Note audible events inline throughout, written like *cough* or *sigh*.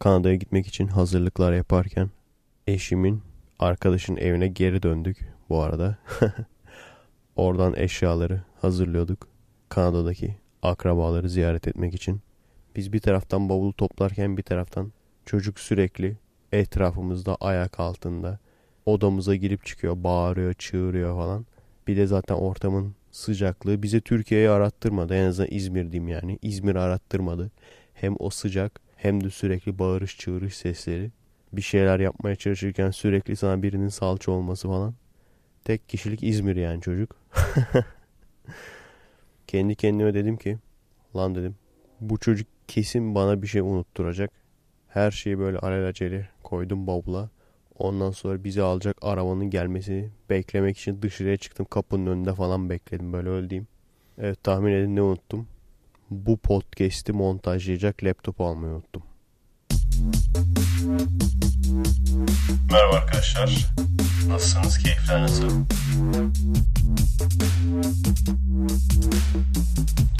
Kanada'ya gitmek için hazırlıklar yaparken eşimin arkadaşın evine geri döndük bu arada. *laughs* Oradan eşyaları hazırlıyorduk. Kanada'daki akrabaları ziyaret etmek için. Biz bir taraftan bavulu toplarken bir taraftan çocuk sürekli etrafımızda ayak altında odamıza girip çıkıyor, bağırıyor, çığırıyor falan. Bir de zaten ortamın sıcaklığı bize Türkiye'yi arattırmadı. En azından İzmir yani. İzmir arattırmadı. Hem o sıcak hem de sürekli bağırış çığırış sesleri. Bir şeyler yapmaya çalışırken sürekli sana birinin salça olması falan. Tek kişilik İzmir yani çocuk. *laughs* Kendi kendime dedim ki lan dedim bu çocuk kesin bana bir şey unutturacak. Her şeyi böyle alelacele koydum bavula. Ondan sonra bizi alacak arabanın gelmesini beklemek için dışarıya çıktım. Kapının önünde falan bekledim böyle öldüğüm. Evet tahmin edin ne unuttum. Bu podcast'i montajlayacak laptop almayı unuttum. Merhaba arkadaşlar. Nasılsınız? Keyifler nasıl?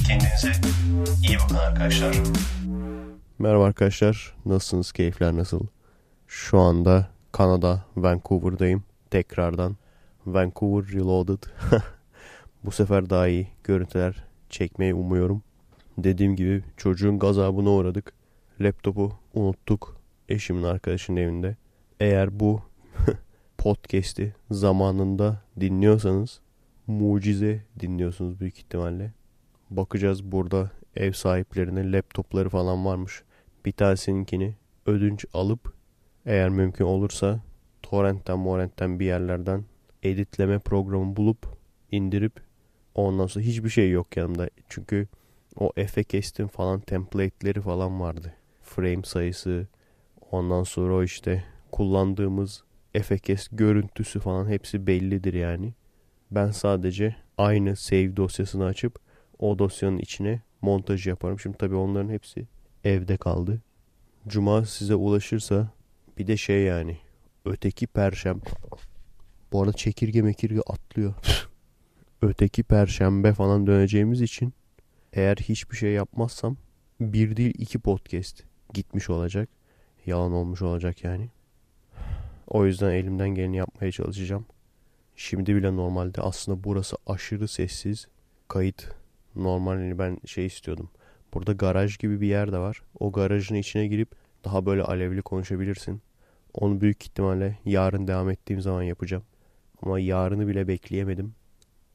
Kendinize iyi bakın arkadaşlar. Merhaba arkadaşlar. Nasılsınız? Keyifler nasıl? Şu anda Kanada, Vancouver'dayım. Tekrardan Vancouver Reloaded. *laughs* Bu sefer daha iyi görüntüler çekmeyi umuyorum. Dediğim gibi çocuğun gazabına uğradık. Laptopu unuttuk eşimin arkadaşının evinde. Eğer bu *laughs* podcast'i zamanında dinliyorsanız mucize dinliyorsunuz büyük ihtimalle. Bakacağız burada ev sahiplerine laptopları falan varmış. Bir tanesininkini ödünç alıp eğer mümkün olursa torrentten morrentten bir yerlerden editleme programı bulup indirip ondan sonra hiçbir şey yok yanımda. Çünkü o Efecast'in falan template'leri falan vardı. Frame sayısı ondan sonra o işte kullandığımız Efecast görüntüsü falan hepsi bellidir yani. Ben sadece aynı save dosyasını açıp o dosyanın içine montaj yaparım. Şimdi tabii onların hepsi evde kaldı. Cuma size ulaşırsa bir de şey yani öteki perşembe bu arada çekirge mekirge atlıyor. *laughs* öteki perşembe falan döneceğimiz için eğer hiçbir şey yapmazsam bir değil iki podcast gitmiş olacak. Yalan olmuş olacak yani. O yüzden elimden geleni yapmaya çalışacağım. Şimdi bile normalde aslında burası aşırı sessiz. Kayıt normalini ben şey istiyordum. Burada garaj gibi bir yer de var. O garajın içine girip daha böyle alevli konuşabilirsin. Onu büyük ihtimalle yarın devam ettiğim zaman yapacağım. Ama yarını bile bekleyemedim.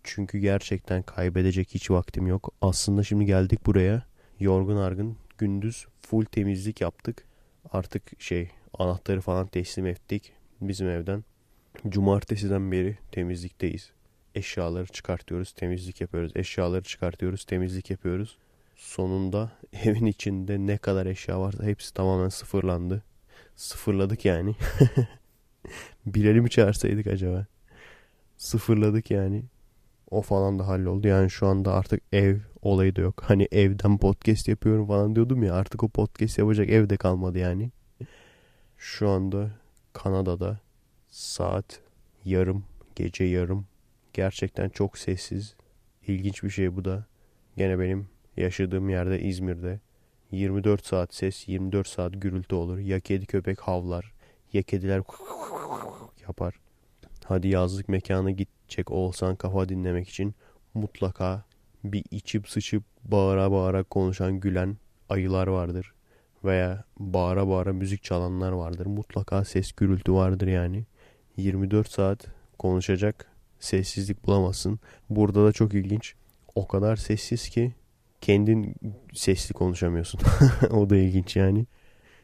Çünkü gerçekten kaybedecek hiç vaktim yok. Aslında şimdi geldik buraya. Yorgun argın gündüz full temizlik yaptık. Artık şey anahtarı falan teslim ettik bizim evden. Cumartesiden beri temizlikteyiz. Eşyaları çıkartıyoruz, temizlik yapıyoruz. Eşyaları çıkartıyoruz, temizlik yapıyoruz. Sonunda *laughs* evin içinde ne kadar eşya varsa hepsi tamamen sıfırlandı. Sıfırladık yani. *laughs* Bilal'i mi çağırsaydık acaba? Sıfırladık yani. O falan da halloldu. Yani şu anda artık ev olayı da yok. Hani evden podcast yapıyorum falan diyordum ya. Artık o podcast yapacak evde kalmadı yani. Şu anda Kanada'da saat yarım, gece yarım. Gerçekten çok sessiz. İlginç bir şey bu da. Gene benim yaşadığım yerde İzmir'de 24 saat ses, 24 saat gürültü olur. Ya kedi köpek havlar, ya kediler *laughs* yapar. Hadi yazlık mekana gidecek olsan kafa dinlemek için mutlaka bir içip sıçıp bağıra bağıra konuşan gülen ayılar vardır. Veya bağıra bağıra müzik çalanlar vardır. Mutlaka ses gürültü vardır yani. 24 saat konuşacak sessizlik bulamazsın. Burada da çok ilginç. O kadar sessiz ki kendin sesli konuşamıyorsun. *laughs* o da ilginç yani.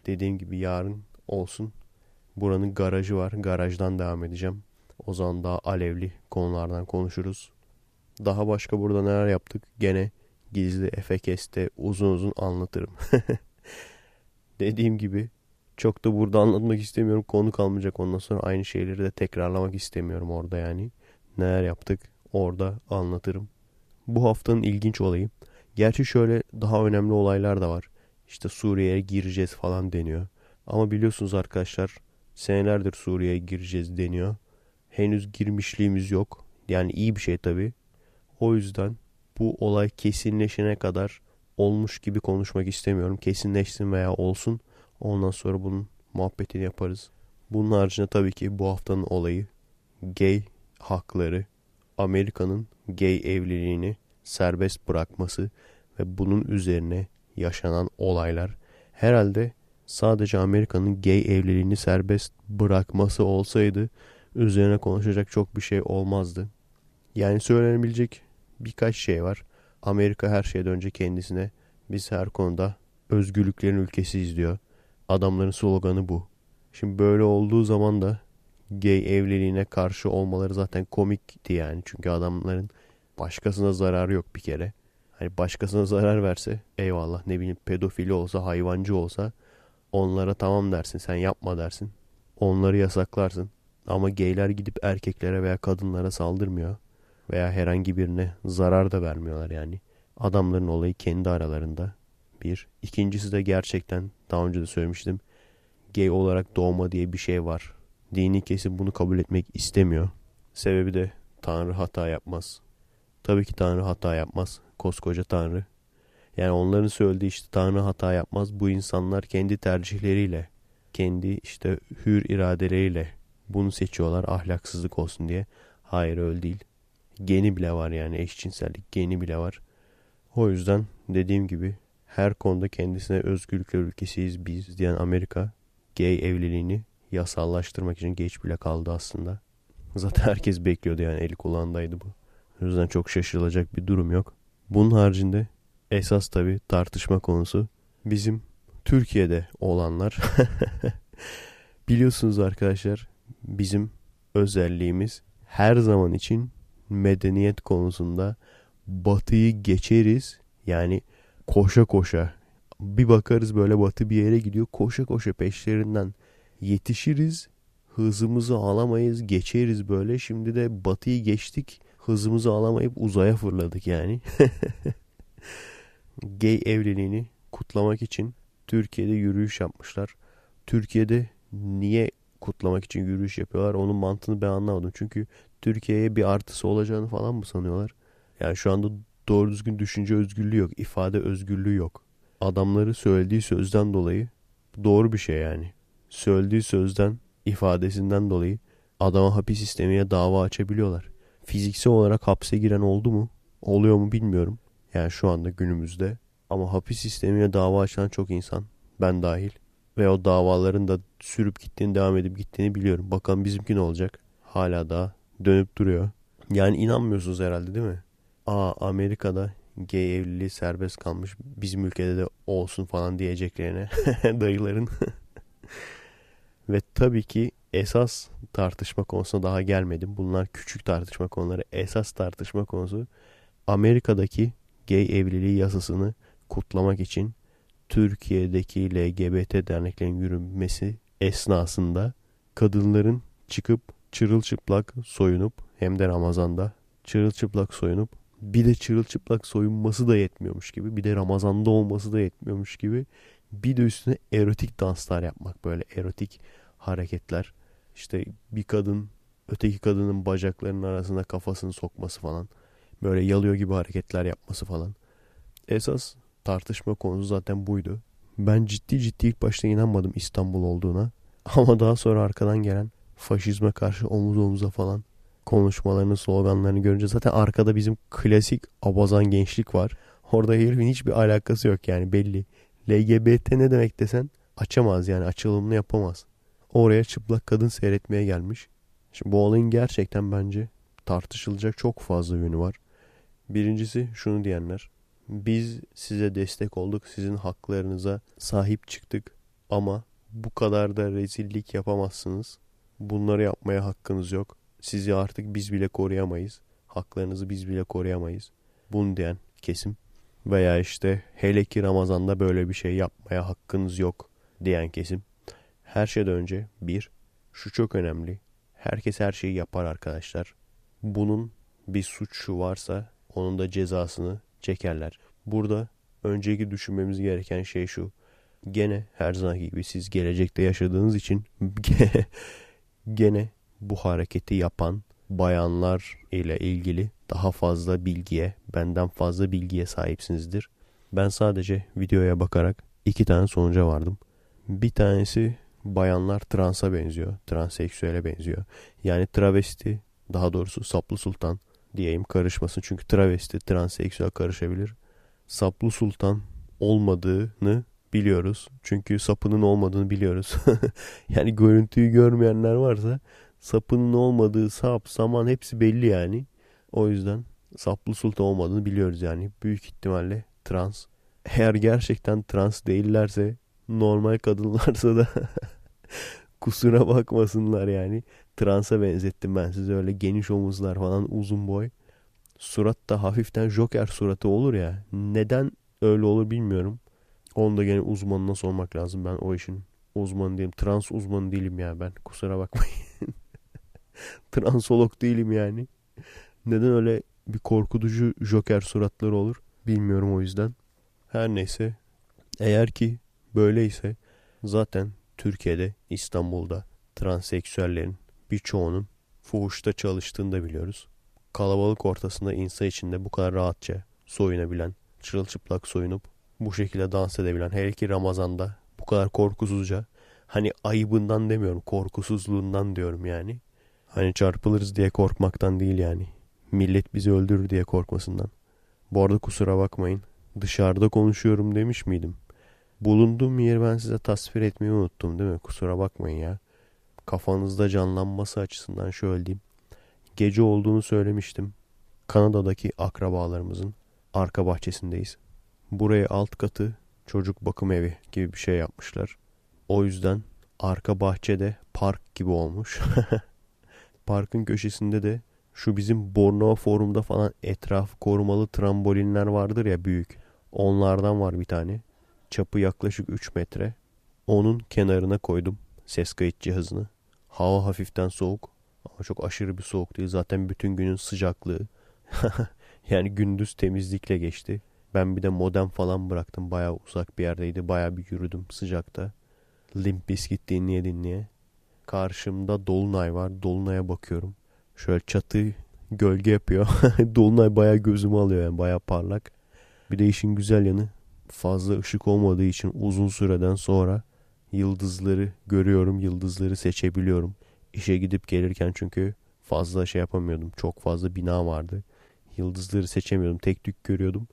Dediğim gibi yarın olsun. Buranın garajı var. Garajdan devam edeceğim. O zaman daha alevli konulardan konuşuruz. Daha başka burada neler yaptık gene gizli Efekes'te uzun uzun anlatırım. *laughs* Dediğim gibi çok da burada anlatmak istemiyorum. Konu kalmayacak ondan sonra aynı şeyleri de tekrarlamak istemiyorum orada yani. Neler yaptık orada anlatırım. Bu haftanın ilginç olayı. Gerçi şöyle daha önemli olaylar da var. İşte Suriye'ye gireceğiz falan deniyor. Ama biliyorsunuz arkadaşlar senelerdir Suriye'ye gireceğiz deniyor. Henüz girmişliğimiz yok. Yani iyi bir şey tabii. O yüzden bu olay kesinleşene kadar olmuş gibi konuşmak istemiyorum. Kesinleşsin veya olsun. Ondan sonra bunun muhabbetini yaparız. Bunun haricinde tabii ki bu haftanın olayı gay hakları, Amerika'nın gay evliliğini serbest bırakması ve bunun üzerine yaşanan olaylar. Herhalde sadece Amerika'nın gay evliliğini serbest bırakması olsaydı üzerine konuşacak çok bir şey olmazdı. Yani söylenebilecek birkaç şey var. Amerika her şeyden önce kendisine biz her konuda özgürlüklerin ülkesiyiz diyor. Adamların sloganı bu. Şimdi böyle olduğu zaman da gay evliliğine karşı olmaları zaten komikti yani. Çünkü adamların başkasına zararı yok bir kere. Hani başkasına zarar verse eyvallah ne bileyim pedofili olsa hayvancı olsa onlara tamam dersin sen yapma dersin. Onları yasaklarsın. Ama gayler gidip erkeklere veya kadınlara saldırmıyor. Veya herhangi birine zarar da vermiyorlar yani. Adamların olayı kendi aralarında. Bir. İkincisi de gerçekten daha önce de söylemiştim. Gay olarak doğma diye bir şey var. Dini kesim bunu kabul etmek istemiyor. Sebebi de Tanrı hata yapmaz. Tabii ki Tanrı hata yapmaz. Koskoca Tanrı. Yani onların söylediği işte Tanrı hata yapmaz. Bu insanlar kendi tercihleriyle, kendi işte hür iradeleriyle bunu seçiyorlar ahlaksızlık olsun diye. Hayır öyle değil. Geni bile var yani eşcinsellik geni bile var. O yüzden dediğim gibi her konuda kendisine özgürlükler ülkesiyiz biz diyen Amerika gay evliliğini yasallaştırmak için geç bile kaldı aslında. Zaten herkes bekliyordu yani eli kulağındaydı bu. O yüzden çok şaşırılacak bir durum yok. Bunun haricinde esas tabi tartışma konusu bizim Türkiye'de olanlar. *laughs* Biliyorsunuz arkadaşlar bizim özelliğimiz her zaman için medeniyet konusunda batıyı geçeriz. Yani koşa koşa bir bakarız böyle batı bir yere gidiyor koşa koşa peşlerinden yetişiriz. Hızımızı alamayız geçeriz böyle. Şimdi de batıyı geçtik hızımızı alamayıp uzaya fırladık yani. *laughs* Gay evliliğini kutlamak için Türkiye'de yürüyüş yapmışlar. Türkiye'de niye kutlamak için yürüyüş yapıyorlar onun mantığını ben anlamadım. Çünkü Türkiye'ye bir artısı olacağını falan mı sanıyorlar? Yani şu anda doğru düzgün düşünce özgürlüğü yok, ifade özgürlüğü yok. Adamları söylediği sözden dolayı doğru bir şey yani. Söylediği sözden, ifadesinden dolayı adama hapis istemeye dava açabiliyorlar. Fiziksel olarak hapse giren oldu mu? Oluyor mu bilmiyorum. Yani şu anda günümüzde. Ama hapis sistemiyle dava açan çok insan. Ben dahil. Ve o davaların da sürüp gittiğini, devam edip gittiğini biliyorum. Bakalım bizimki ne olacak? Hala daha dönüp duruyor. Yani inanmıyorsunuz herhalde değil mi? Aa Amerika'da gay evliliği serbest kalmış. Bizim ülkede de olsun falan diyeceklerine *laughs* dayıların. Ve tabii ki esas tartışma konusuna daha gelmedim. Bunlar küçük tartışma konuları. Esas tartışma konusu Amerika'daki gay evliliği yasasını kutlamak için Türkiye'deki LGBT derneklerin yürünmesi esnasında kadınların çıkıp çırılçıplak soyunup hem de Ramazan'da çırılçıplak soyunup bir de çırılçıplak soyunması da yetmiyormuş gibi bir de Ramazan'da olması da yetmiyormuş gibi bir de üstüne erotik danslar yapmak böyle erotik hareketler. İşte bir kadın öteki kadının bacaklarının arasında kafasını sokması falan böyle yalıyor gibi hareketler yapması falan. Esas tartışma konusu zaten buydu. Ben ciddi ciddi ilk başta inanmadım İstanbul olduğuna. *laughs* Ama daha sonra arkadan gelen faşizme karşı omuz omuza falan konuşmalarını, sloganlarını görünce zaten arkada bizim klasik abazan gençlik var. Orada herifin hiçbir alakası yok yani belli. LGBT ne demek desen açamaz yani açılımını yapamaz. Oraya çıplak kadın seyretmeye gelmiş. Şimdi bu olayın gerçekten bence tartışılacak çok fazla yönü var. Birincisi şunu diyenler. Biz size destek olduk, sizin haklarınıza sahip çıktık ama bu kadar da rezillik yapamazsınız. Bunları yapmaya hakkınız yok. Sizi artık biz bile koruyamayız. Haklarınızı biz bile koruyamayız. Bunu diyen kesim veya işte hele ki Ramazan'da böyle bir şey yapmaya hakkınız yok diyen kesim. Her şeyden önce bir, şu çok önemli. Herkes her şeyi yapar arkadaşlar. Bunun bir suçu varsa onun da cezasını çekerler. Burada önceki düşünmemiz gereken şey şu. Gene her zaman gibi siz gelecekte yaşadığınız için *laughs* gene bu hareketi yapan bayanlar ile ilgili daha fazla bilgiye, benden fazla bilgiye sahipsinizdir. Ben sadece videoya bakarak iki tane sonuca vardım. Bir tanesi bayanlar transa benziyor. Transseksüele benziyor. Yani travesti daha doğrusu saplı sultan diyeyim karışmasın. Çünkü travesti transseksüel karışabilir. Saplı sultan olmadığını biliyoruz. Çünkü sapının olmadığını biliyoruz. *laughs* yani görüntüyü görmeyenler varsa sapının olmadığı sap, saman hepsi belli yani. O yüzden saplı sultan olmadığını biliyoruz yani. Büyük ihtimalle trans. Eğer gerçekten trans değillerse normal kadınlarsa da *laughs* kusura bakmasınlar yani. Transa benzettim ben size öyle geniş omuzlar falan uzun boy. Surat da hafiften Joker suratı olur ya. Neden öyle olur bilmiyorum. Onu da gene uzmanına sormak lazım. Ben o işin uzmanı değilim. Trans uzmanı değilim ya ben. Kusura bakmayın. *laughs* Transolog değilim yani. Neden öyle bir korkutucu Joker suratları olur bilmiyorum o yüzden. Her neyse eğer ki böyleyse zaten Türkiye'de İstanbul'da transseksüellerin birçoğunun fuhuşta çalıştığını da biliyoruz. Kalabalık ortasında insan içinde bu kadar rahatça soyunabilen, çırılçıplak soyunup bu şekilde dans edebilen, hele ki Ramazan'da bu kadar korkusuzca, hani ayıbından demiyorum, korkusuzluğundan diyorum yani. Hani çarpılırız diye korkmaktan değil yani. Millet bizi öldürür diye korkmasından. Bu arada kusura bakmayın. Dışarıda konuşuyorum demiş miydim? Bulunduğum yeri ben size tasvir etmeyi unuttum değil mi? Kusura bakmayın ya. Kafanızda canlanması açısından şöyle diyeyim. Gece olduğunu söylemiştim. Kanada'daki akrabalarımızın arka bahçesindeyiz. Buraya alt katı çocuk bakım evi gibi bir şey yapmışlar. O yüzden arka bahçede park gibi olmuş. *laughs* Parkın köşesinde de şu bizim Bornova Forum'da falan etraf korumalı trambolinler vardır ya büyük. Onlardan var bir tane. Çapı yaklaşık 3 metre. Onun kenarına koydum ses kayıt cihazını. Hava hafiften soğuk ama çok aşırı bir soğuk değil. Zaten bütün günün sıcaklığı. *laughs* yani gündüz temizlikle geçti. Ben bir de modem falan bıraktım. Baya uzak bir yerdeydi. Baya bir yürüdüm sıcakta. Limp Bizkit dinleye dinleye. Karşımda Dolunay var. Dolunay'a bakıyorum. Şöyle çatı gölge yapıyor. *laughs* Dolunay baya gözümü alıyor yani baya parlak. Bir de işin güzel yanı fazla ışık olmadığı için uzun süreden sonra yıldızları görüyorum. Yıldızları seçebiliyorum. İşe gidip gelirken çünkü fazla şey yapamıyordum. Çok fazla bina vardı. Yıldızları seçemiyordum. Tek tük görüyordum.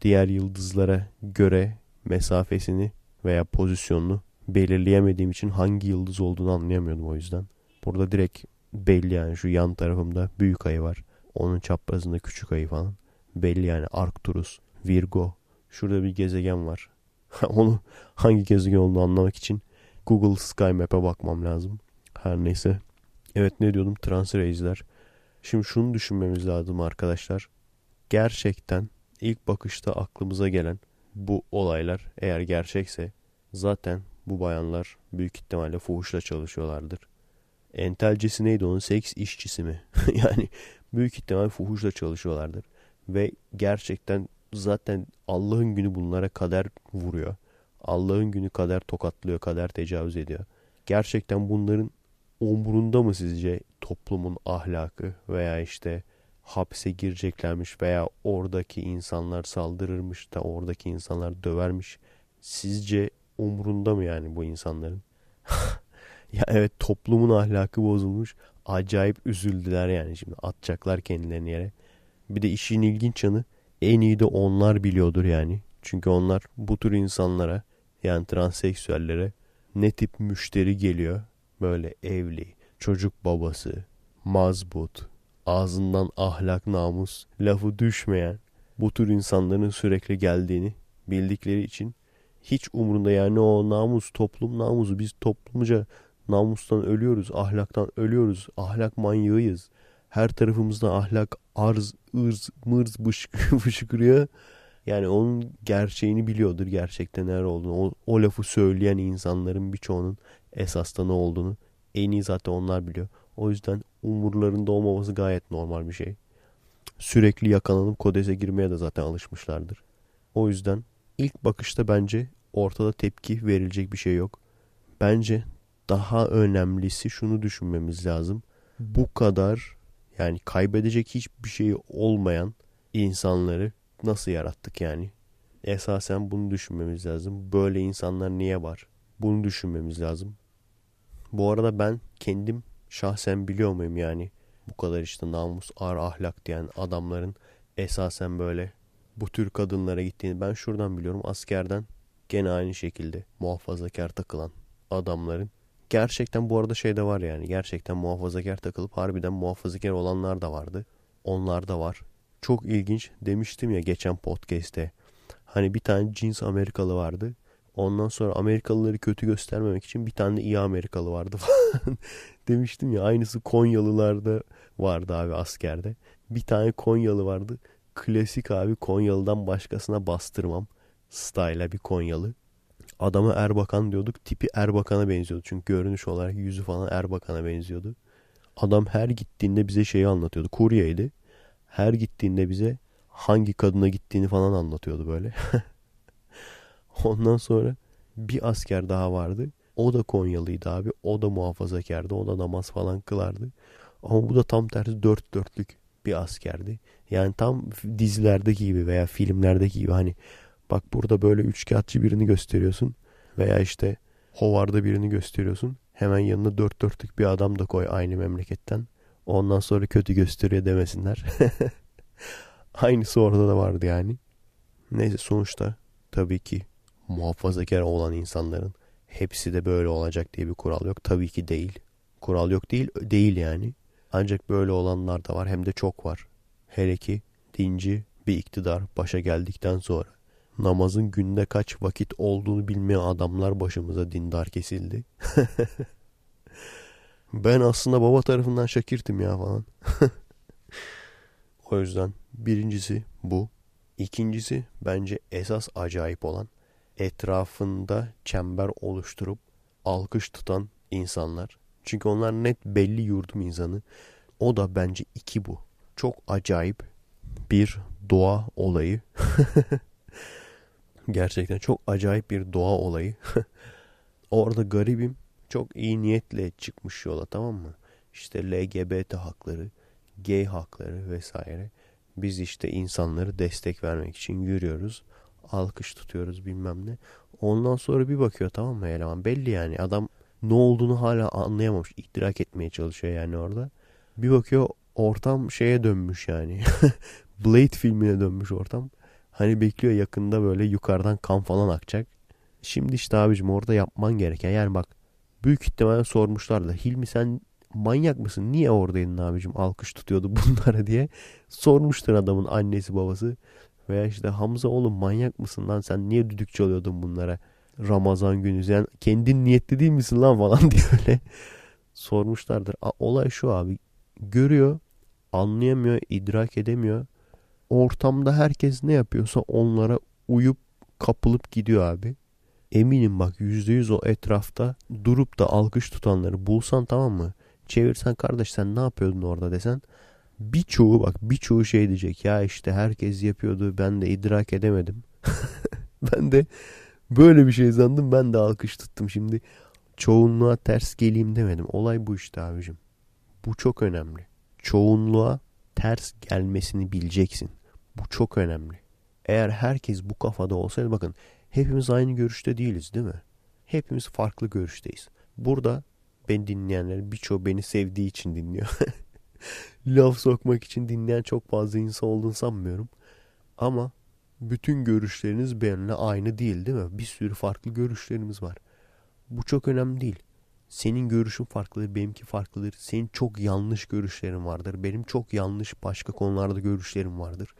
Diğer yıldızlara göre mesafesini veya pozisyonunu belirleyemediğim için hangi yıldız olduğunu anlayamıyordum o yüzden. Burada direkt belli yani şu yan tarafımda büyük ayı var. Onun çaprazında küçük ayı falan. Belli yani Arcturus, Virgo. Şurada bir gezegen var. *laughs* Onu hangi gezegen olduğunu anlamak için Google Sky Map'e bakmam lazım. Her neyse. Evet ne diyordum? Transreisler. Şimdi şunu düşünmemiz lazım arkadaşlar. Gerçekten ilk bakışta aklımıza gelen bu olaylar eğer gerçekse zaten bu bayanlar büyük ihtimalle fuhuşla çalışıyorlardır. Entelcisi neydi onun? Seks işçisi mi? *laughs* yani büyük ihtimal fuhuşla çalışıyorlardır. Ve gerçekten zaten Allah'ın günü bunlara kader vuruyor. Allah'ın günü kader tokatlıyor, kader tecavüz ediyor. Gerçekten bunların umurunda mı sizce toplumun ahlakı veya işte hapse gireceklermiş veya oradaki insanlar saldırırmış da oradaki insanlar dövermiş. Sizce umurunda mı yani bu insanların? *laughs* ya evet toplumun ahlakı bozulmuş. Acayip üzüldüler yani şimdi atacaklar kendilerini yere. Bir de işin ilginç yanı en iyi de onlar biliyordur yani. Çünkü onlar bu tür insanlara yani transseksüellere ne tip müşteri geliyor? Böyle evli, çocuk babası, mazbut, ağzından ahlak namus, lafı düşmeyen bu tür insanların sürekli geldiğini bildikleri için hiç umurunda yani o namus, toplum namusu. Biz toplumca namustan ölüyoruz, ahlaktan ölüyoruz, ahlak manyağıyız. Her tarafımızda ahlak arz, ırz, mırz fışkırıyor. *laughs* Yani onun gerçeğini biliyordur gerçekten neler olduğunu. O, o lafı söyleyen insanların birçoğunun esasda ne olduğunu en iyi zaten onlar biliyor. O yüzden umurlarında olmaması gayet normal bir şey. Sürekli yakalanıp kodese girmeye de zaten alışmışlardır. O yüzden ilk bakışta bence ortada tepki verilecek bir şey yok. Bence daha önemlisi şunu düşünmemiz lazım. Bu kadar yani kaybedecek hiçbir şey olmayan insanları nasıl yarattık yani? Esasen bunu düşünmemiz lazım. Böyle insanlar niye var? Bunu düşünmemiz lazım. Bu arada ben kendim şahsen biliyor muyum yani bu kadar işte namus, ar, ahlak diyen adamların esasen böyle bu tür kadınlara gittiğini ben şuradan biliyorum. Askerden gene aynı şekilde muhafazakar takılan adamların gerçekten bu arada şey de var yani gerçekten muhafazakar takılıp harbiden muhafazakar olanlar da vardı. Onlar da var. Çok ilginç demiştim ya geçen podcast'te. Hani bir tane cins Amerikalı vardı. Ondan sonra Amerikalıları kötü göstermemek için bir tane iyi Amerikalı vardı *laughs* falan. Demiştim ya aynısı Konyalılarda vardı abi askerde. Bir tane Konyalı vardı. Klasik abi Konyalı'dan başkasına bastırmam. Style'a bir Konyalı. Adama Erbakan diyorduk. Tipi Erbakan'a benziyordu. Çünkü görünüş olarak yüzü falan Erbakan'a benziyordu. Adam her gittiğinde bize şeyi anlatıyordu. Kuryeydi. Her gittiğinde bize hangi kadına gittiğini falan anlatıyordu böyle. *laughs* Ondan sonra bir asker daha vardı. O da Konyalıydı abi. O da muhafazakardı. O da namaz falan kılardı. Ama bu da tam tersi dört dörtlük bir askerdi. Yani tam dizilerdeki gibi veya filmlerdeki gibi hani bak burada böyle üçkağıtçı birini gösteriyorsun veya işte hovarda birini gösteriyorsun. Hemen yanına dört dörtlük bir adam da koy aynı memleketten. Ondan sonra kötü gösteriyor demesinler. *laughs* Aynısı orada da vardı yani. Neyse sonuçta tabii ki muhafazakar olan insanların hepsi de böyle olacak diye bir kural yok. Tabii ki değil. Kural yok değil, değil yani. Ancak böyle olanlar da var hem de çok var. Hele ki dinci bir iktidar başa geldikten sonra namazın günde kaç vakit olduğunu bilmeyen adamlar başımıza dindar kesildi. *laughs* ben aslında baba tarafından şakirtim ya falan. *laughs* o yüzden birincisi bu. İkincisi bence esas acayip olan etrafında çember oluşturup alkış tutan insanlar. Çünkü onlar net belli yurdum insanı. O da bence iki bu. Çok acayip bir doğa olayı. *laughs* Gerçekten çok acayip bir doğa olayı. *laughs* Orada garibim çok iyi niyetle çıkmış yola tamam mı? İşte LGBT hakları, gay hakları vesaire. Biz işte insanları destek vermek için yürüyoruz. Alkış tutuyoruz bilmem ne. Ondan sonra bir bakıyor tamam mı eleman? Belli yani adam ne olduğunu hala anlayamamış. İdrak etmeye çalışıyor yani orada. Bir bakıyor ortam şeye dönmüş yani. *laughs* Blade filmine dönmüş ortam. Hani bekliyor yakında böyle yukarıdan kan falan akacak. Şimdi işte abicim orada yapman gereken yani bak büyük ihtimalle sormuşlar da Hilmi sen manyak mısın? Niye oradaydın abicim? Alkış tutuyordu *laughs* bunlara diye. Sormuştur adamın annesi babası. Veya işte Hamza oğlum manyak mısın lan sen niye düdük çalıyordun bunlara? Ramazan günü yani kendin niyetli değil misin lan falan *laughs* diye öyle sormuşlardır. Olay şu abi görüyor anlayamıyor idrak edemiyor. Ortamda herkes ne yapıyorsa onlara uyup kapılıp gidiyor abi. Eminim bak yüzde yüz o etrafta durup da alkış tutanları bulsan tamam mı? Çevirsen kardeş sen ne yapıyordun orada desen birçoğu bak birçoğu şey diyecek ya işte herkes yapıyordu ben de idrak edemedim. *laughs* ben de böyle bir şey sandım ben de alkış tuttum şimdi çoğunluğa ters geleyim demedim. Olay bu işte abicim. Bu çok önemli. Çoğunluğa ters gelmesini bileceksin. Bu çok önemli. Eğer herkes bu kafada olsaydı bakın hepimiz aynı görüşte değiliz değil mi? Hepimiz farklı görüşteyiz. Burada beni dinleyenler birçoğu beni sevdiği için dinliyor. *laughs* Laf sokmak için dinleyen çok fazla insan olduğunu sanmıyorum. Ama bütün görüşleriniz benimle aynı değil değil mi? Bir sürü farklı görüşlerimiz var. Bu çok önemli değil. Senin görüşün farklıdır, benimki farklıdır. Senin çok yanlış görüşlerin vardır. Benim çok yanlış başka konularda görüşlerim vardır.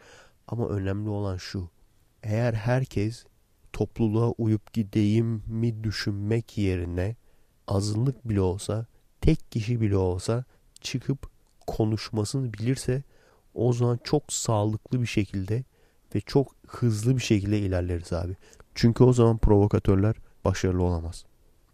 Ama önemli olan şu. Eğer herkes topluluğa uyup gideyim mi düşünmek yerine azınlık bile olsa, tek kişi bile olsa çıkıp konuşmasını bilirse o zaman çok sağlıklı bir şekilde ve çok hızlı bir şekilde ilerleriz abi. Çünkü o zaman provokatörler başarılı olamaz.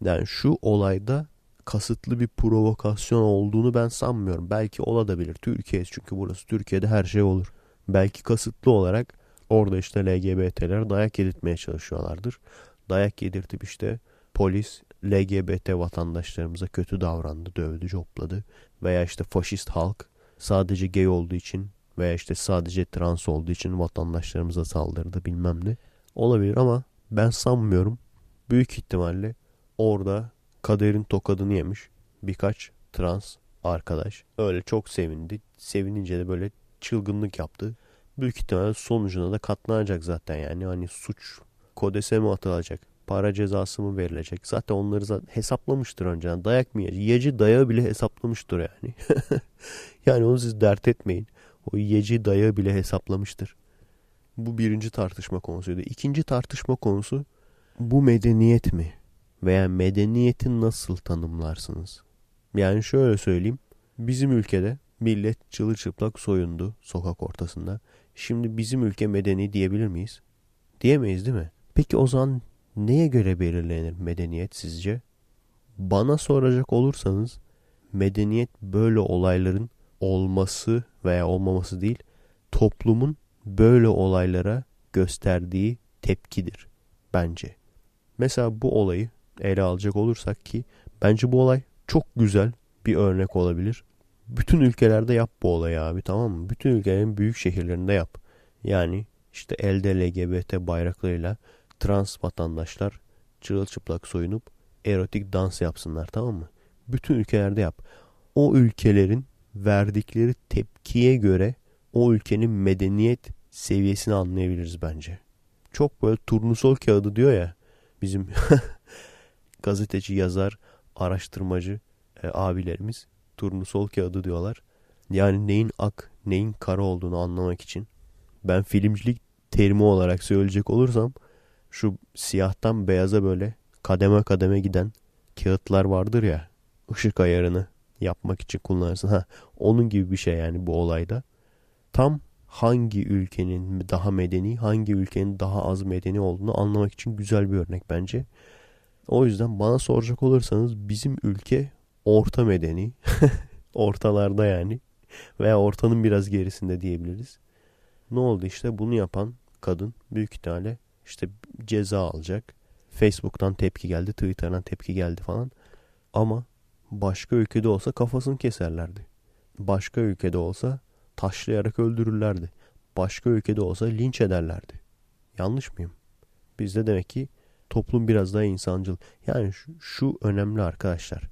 Yani şu olayda kasıtlı bir provokasyon olduğunu ben sanmıyorum. Belki olabilir. Türkiye çünkü burası Türkiye'de her şey olur. Belki kasıtlı olarak orada işte LGBT'ler dayak yedirtmeye çalışıyorlardır. Dayak yedirtip işte polis LGBT vatandaşlarımıza kötü davrandı, dövdü, copladı. Veya işte faşist halk sadece gay olduğu için veya işte sadece trans olduğu için vatandaşlarımıza saldırdı bilmem ne. Olabilir ama ben sanmıyorum. Büyük ihtimalle Orada kaderin tokadını yemiş birkaç trans arkadaş. Öyle çok sevindi. Sevinince de böyle çılgınlık yaptı. Büyük ihtimalle sonucuna da katlanacak zaten yani. Hani suç kodese mi atılacak? Para cezası mı verilecek? Zaten onları zaten hesaplamıştır önceden. Dayak mı yiyecek? Yeci dayağı bile hesaplamıştır yani. *laughs* yani onu siz dert etmeyin. O yeci dayağı bile hesaplamıştır. Bu birinci tartışma konusuydu. İkinci tartışma konusu bu medeniyet mi? Veya medeniyeti nasıl tanımlarsınız? Yani şöyle söyleyeyim. Bizim ülkede millet çılçıplak soyundu sokak ortasında. Şimdi bizim ülke medeni diyebilir miyiz? Diyemeyiz değil mi? Peki o zaman neye göre belirlenir medeniyet sizce? Bana soracak olursanız medeniyet böyle olayların olması veya olmaması değil, toplumun böyle olaylara gösterdiği tepkidir bence. Mesela bu olayı ele alacak olursak ki bence bu olay çok güzel bir örnek olabilir. Bütün ülkelerde yap bu olayı abi tamam mı? Bütün ülkelerin büyük şehirlerinde yap. Yani işte elde LGBT bayraklarıyla trans vatandaşlar çırılçıplak soyunup erotik dans yapsınlar tamam mı? Bütün ülkelerde yap. O ülkelerin verdikleri tepkiye göre o ülkenin medeniyet seviyesini anlayabiliriz bence. Çok böyle turnusol kağıdı diyor ya bizim *laughs* gazeteci, yazar, araştırmacı e, abilerimiz turnusol kağıdı diyorlar. Yani neyin ak, neyin kara olduğunu anlamak için. Ben filmcilik terimi olarak söyleyecek olursam şu siyahtan beyaza böyle kademe kademe giden kağıtlar vardır ya ışık ayarını yapmak için kullanırsın. Ha, onun gibi bir şey yani bu olayda. Tam hangi ülkenin daha medeni, hangi ülkenin daha az medeni olduğunu anlamak için güzel bir örnek bence. O yüzden bana soracak olursanız bizim ülke orta medeni. *laughs* Ortalarda yani. Veya ortanın biraz gerisinde diyebiliriz. Ne oldu işte bunu yapan kadın büyük ihtimalle işte ceza alacak. Facebook'tan tepki geldi, Twitter'dan tepki geldi falan. Ama başka ülkede olsa kafasını keserlerdi. Başka ülkede olsa taşlayarak öldürürlerdi. Başka ülkede olsa linç ederlerdi. Yanlış mıyım? Bizde demek ki toplum biraz daha insancıl. Yani şu, şu önemli arkadaşlar.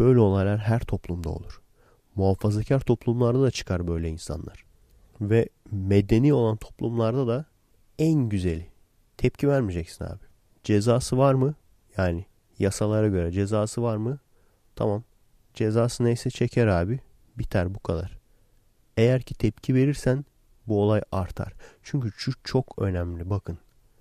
Böyle olaylar her toplumda olur. Muhafazakar toplumlarda da çıkar böyle insanlar. Ve medeni olan toplumlarda da en güzeli. Tepki vermeyeceksin abi. Cezası var mı? Yani yasalara göre cezası var mı? Tamam. Cezası neyse çeker abi. Biter bu kadar. Eğer ki tepki verirsen bu olay artar. Çünkü şu çok önemli bakın.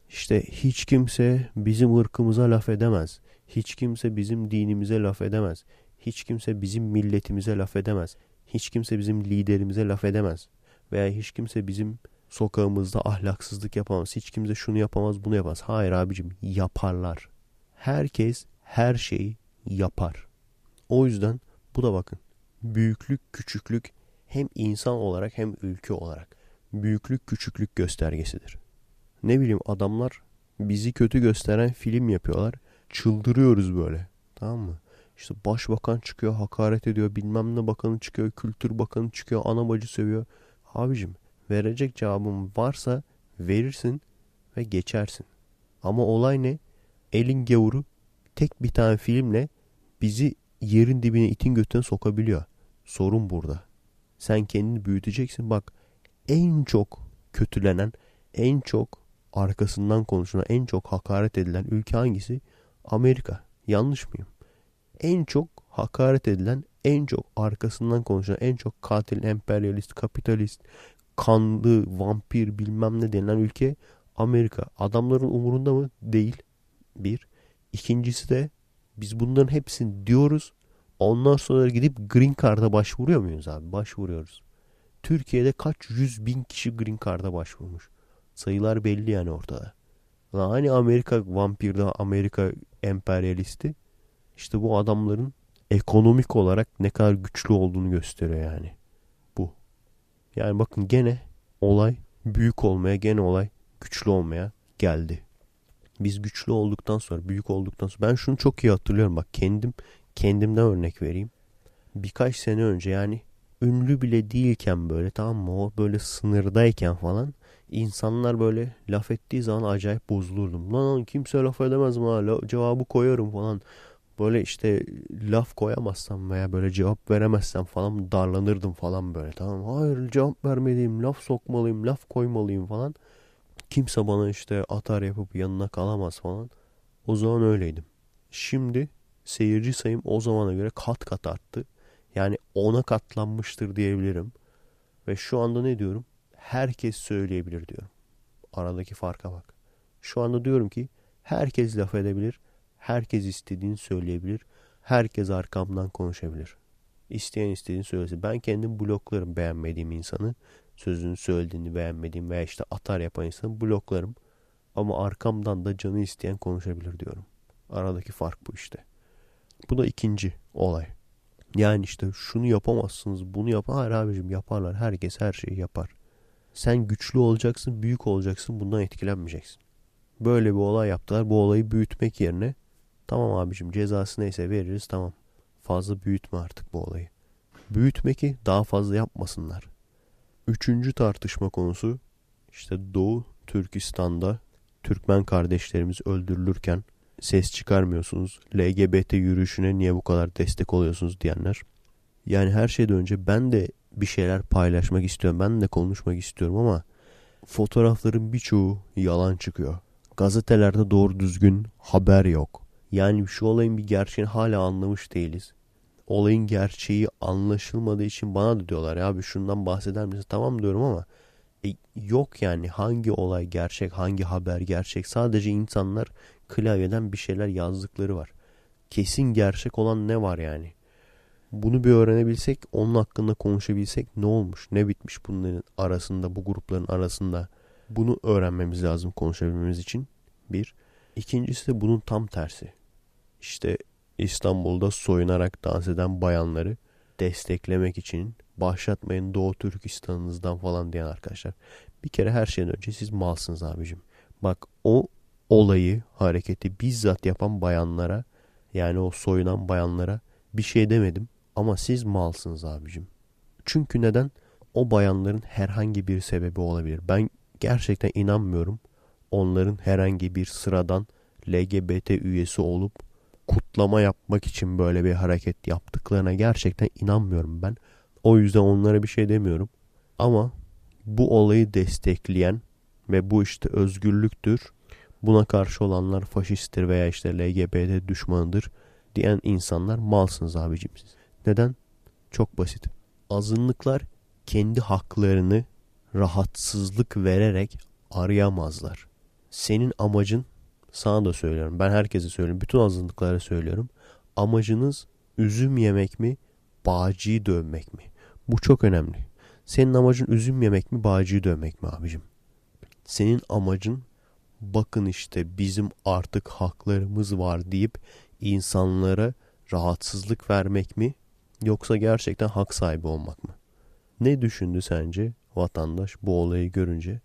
İşte hiç kimse bizim ırkımıza laf edemez. Hiç kimse bizim dinimize laf edemez. Hiç kimse bizim milletimize laf edemez. Hiç kimse bizim liderimize laf edemez. Veya hiç kimse bizim sokağımızda ahlaksızlık yapamaz. Hiç kimse şunu yapamaz bunu yapamaz. Hayır abicim yaparlar. Herkes her şeyi yapar. O yüzden bu da bakın büyüklük küçüklük hem insan olarak hem ülke olarak büyüklük küçüklük göstergesidir. Ne bileyim adamlar bizi kötü gösteren film yapıyorlar. Çıldırıyoruz böyle. Tamam mı? İşte başbakan çıkıyor hakaret ediyor. Bilmem ne bakanı çıkıyor. Kültür bakanı çıkıyor. Ana bacı sövüyor. Abicim verecek cevabım varsa verirsin ve geçersin. Ama olay ne? Elin gavuru tek bir tane filmle bizi yerin dibine itin götüne sokabiliyor. Sorun burada. Sen kendini büyüteceksin. Bak en çok kötülenen, en çok arkasından konuşulan, en çok hakaret edilen ülke hangisi? Amerika. Yanlış mıyım? En çok hakaret edilen, en çok arkasından konuşulan, en çok katil, emperyalist, kapitalist, kanlı, vampir bilmem ne denilen ülke Amerika. Adamların umurunda mı? Değil. Bir. İkincisi de biz bunların hepsini diyoruz. Ondan sonra gidip Green Card'a başvuruyor muyuz abi? Başvuruyoruz. Türkiye'de kaç yüz bin kişi Green Card'a başvurmuş. Sayılar belli yani ortada. Hani Amerika vampirde Amerika emperyalisti. İşte bu adamların ekonomik olarak ne kadar güçlü olduğunu gösteriyor yani. Bu. Yani bakın gene olay büyük olmaya gene olay güçlü olmaya geldi. Biz güçlü olduktan sonra büyük olduktan sonra ben şunu çok iyi hatırlıyorum bak kendim kendimden örnek vereyim. Birkaç sene önce yani ünlü bile değilken böyle tamam mı o böyle sınırdayken falan İnsanlar böyle laf ettiği zaman acayip bozulurdum. Lan kimse laf edemez mi ha? Cevabı koyarım falan. Böyle işte laf koyamazsam veya böyle cevap veremezsem falan darlanırdım falan böyle. Tamam hayır cevap vermeliyim, laf sokmalıyım, laf koymalıyım falan. Kimse bana işte atar yapıp yanına kalamaz falan. O zaman öyleydim. Şimdi seyirci sayım o zamana göre kat kat arttı. Yani ona katlanmıştır diyebilirim. Ve şu anda ne diyorum? Herkes söyleyebilir diyorum. Aradaki farka bak. Şu anda diyorum ki herkes laf edebilir. Herkes istediğini söyleyebilir. Herkes arkamdan konuşabilir. İsteyen istediğini söylesin. Ben kendim bloklarım beğenmediğim insanı. Sözünü söylediğini beğenmediğim veya işte atar yapan insanı bloklarım. Ama arkamdan da canı isteyen konuşabilir diyorum. Aradaki fark bu işte. Bu da ikinci olay. Yani işte şunu yapamazsınız, bunu yapar. Hayır abicim yaparlar. Herkes her şeyi yapar. Sen güçlü olacaksın, büyük olacaksın. Bundan etkilenmeyeceksin. Böyle bir olay yaptılar. Bu olayı büyütmek yerine tamam abicim cezası neyse veririz tamam. Fazla büyütme artık bu olayı. Büyütme ki daha fazla yapmasınlar. Üçüncü tartışma konusu işte Doğu Türkistan'da Türkmen kardeşlerimiz öldürülürken ses çıkarmıyorsunuz. LGBT yürüyüşüne niye bu kadar destek oluyorsunuz diyenler. Yani her şeyden önce ben de bir şeyler paylaşmak istiyorum. Ben de konuşmak istiyorum ama fotoğrafların birçoğu yalan çıkıyor. Gazetelerde doğru düzgün haber yok. Yani şu olayın bir gerçeğini hala anlamış değiliz. Olayın gerçeği anlaşılmadığı için bana da diyorlar ya abi şundan bahseder misin? Tamam diyorum ama e, yok yani hangi olay gerçek, hangi haber gerçek. Sadece insanlar klavyeden bir şeyler yazdıkları var. Kesin gerçek olan ne var yani? Bunu bir öğrenebilsek, onun hakkında konuşabilsek ne olmuş, ne bitmiş bunların arasında, bu grupların arasında. Bunu öğrenmemiz lazım konuşabilmemiz için. Bir. İkincisi de bunun tam tersi. İşte İstanbul'da soyunarak dans eden bayanları desteklemek için başlatmayın Doğu Türkistan'ınızdan falan diyen arkadaşlar. Bir kere her şeyden önce siz malsınız abicim. Bak o olayı, hareketi bizzat yapan bayanlara yani o soyunan bayanlara bir şey demedim. Ama siz malsınız abicim. Çünkü neden? O bayanların herhangi bir sebebi olabilir. Ben gerçekten inanmıyorum. Onların herhangi bir sıradan LGBT üyesi olup kutlama yapmak için böyle bir hareket yaptıklarına gerçekten inanmıyorum ben. O yüzden onlara bir şey demiyorum. Ama bu olayı destekleyen ve bu işte özgürlüktür. Buna karşı olanlar faşisttir veya işte LGBT düşmanıdır diyen insanlar malsınız abicim siz. Neden? Çok basit. Azınlıklar kendi haklarını rahatsızlık vererek arayamazlar. Senin amacın sana da söylüyorum. Ben herkese söylüyorum. Bütün azınlıklara söylüyorum. Amacınız üzüm yemek mi, bağcıyı dövmek mi? Bu çok önemli. Senin amacın üzüm yemek mi, bağcıyı dövmek mi abicim? Senin amacın bakın işte bizim artık haklarımız var deyip insanlara rahatsızlık vermek mi yoksa gerçekten hak sahibi olmak mı? Ne düşündü sence vatandaş bu olayı görünce?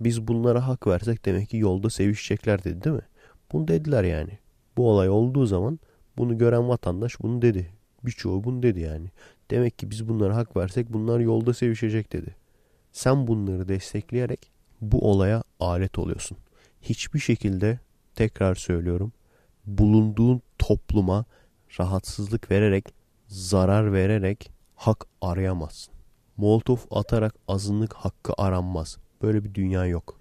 Biz bunlara hak versek demek ki yolda sevişecekler dedi değil mi? Bunu dediler yani. Bu olay olduğu zaman bunu gören vatandaş bunu dedi. Birçoğu bunu dedi yani. Demek ki biz bunlara hak versek bunlar yolda sevişecek dedi. Sen bunları destekleyerek bu olaya alet oluyorsun. Hiçbir şekilde tekrar söylüyorum bulunduğun topluma rahatsızlık vererek, zarar vererek hak arayamazsın. Molotov atarak azınlık hakkı aranmaz. Böyle bir dünya yok.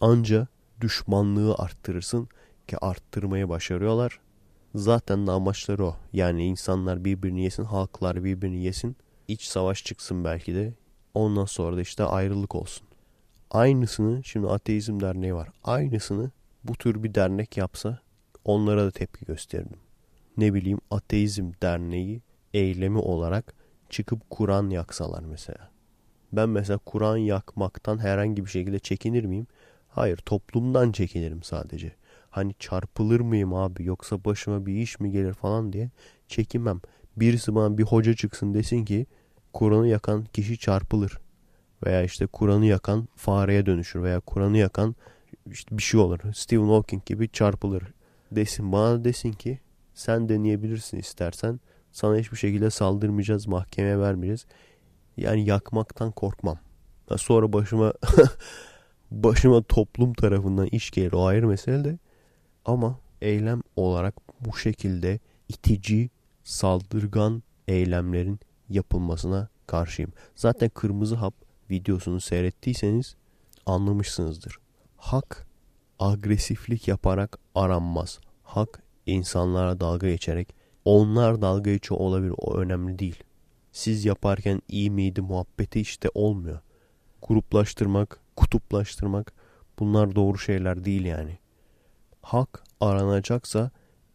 Anca düşmanlığı arttırırsın ki arttırmayı başarıyorlar. Zaten de amaçları o. Yani insanlar birbirini yesin, halklar birbirini yesin. İç savaş çıksın belki de. Ondan sonra da işte ayrılık olsun. Aynısını şimdi Ateizm Derneği var. Aynısını bu tür bir dernek yapsa onlara da tepki gösterdim. Ne bileyim Ateizm Derneği eylemi olarak çıkıp Kur'an yaksalar mesela. Ben mesela Kur'an yakmaktan herhangi bir şekilde çekinir miyim? Hayır toplumdan çekinirim sadece. Hani çarpılır mıyım abi yoksa başıma bir iş mi gelir falan diye çekinmem. Birisi bana bir hoca çıksın desin ki Kur'an'ı yakan kişi çarpılır. Veya işte Kur'an'ı yakan fareye dönüşür veya Kur'an'ı yakan işte bir şey olur. Stephen Hawking gibi çarpılır desin bana desin ki sen deneyebilirsin istersen sana hiçbir şekilde saldırmayacağız mahkemeye vermeyeceğiz. Yani yakmaktan korkmam. Sonra başıma *laughs* başıma toplum tarafından iş gelir o ayrı mesele de. Ama eylem olarak bu şekilde itici, saldırgan eylemlerin yapılmasına karşıyım. Zaten Kırmızı Hap videosunu seyrettiyseniz anlamışsınızdır. Hak agresiflik yaparak aranmaz. Hak insanlara dalga geçerek onlar dalga geçiyor olabilir o önemli değil. Siz yaparken iyi miydi muhabbeti işte olmuyor. Gruplaştırmak, kutuplaştırmak bunlar doğru şeyler değil yani. Hak aranacaksa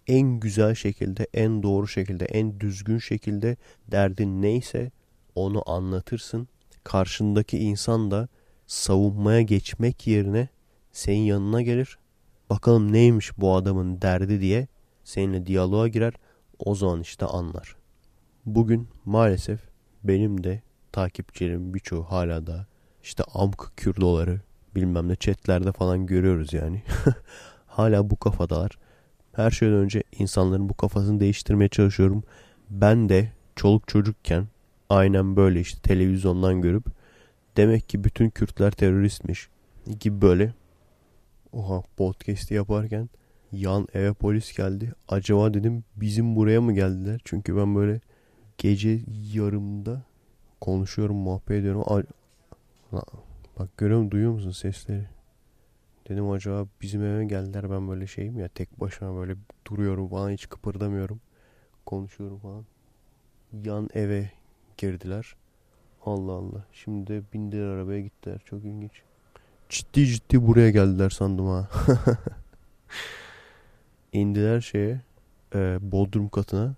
en güzel şekilde, en doğru şekilde, en düzgün şekilde derdin neyse onu anlatırsın. Karşındaki insan da savunmaya geçmek yerine senin yanına gelir. Bakalım neymiş bu adamın derdi diye seninle diyaloğa girer. O zaman işte anlar. Bugün maalesef benim de takipçilerim birçoğu hala da işte amk kürdoları bilmem ne chatlerde falan görüyoruz yani. *laughs* hala bu kafadalar. Her şeyden önce insanların bu kafasını değiştirmeye çalışıyorum. Ben de çoluk çocukken aynen böyle işte televizyondan görüp demek ki bütün Kürtler teröristmiş gibi böyle oha podcast'i yaparken yan eve polis geldi. Acaba dedim bizim buraya mı geldiler? Çünkü ben böyle gece yarımda konuşuyorum, muhabbet ediyorum. Bak görüyor musun, duyuyor musun sesleri? Dedim acaba bizim eve geldiler ben böyle şeyim ya tek başıma böyle duruyorum falan hiç kıpırdamıyorum. Konuşuyorum falan. Yan eve girdiler. Allah Allah. Şimdi de bindiler arabaya gittiler. Çok ilginç. Ciddi ciddi buraya geldiler sandım ha. *laughs* İndiler şeye e, Bodrum katına.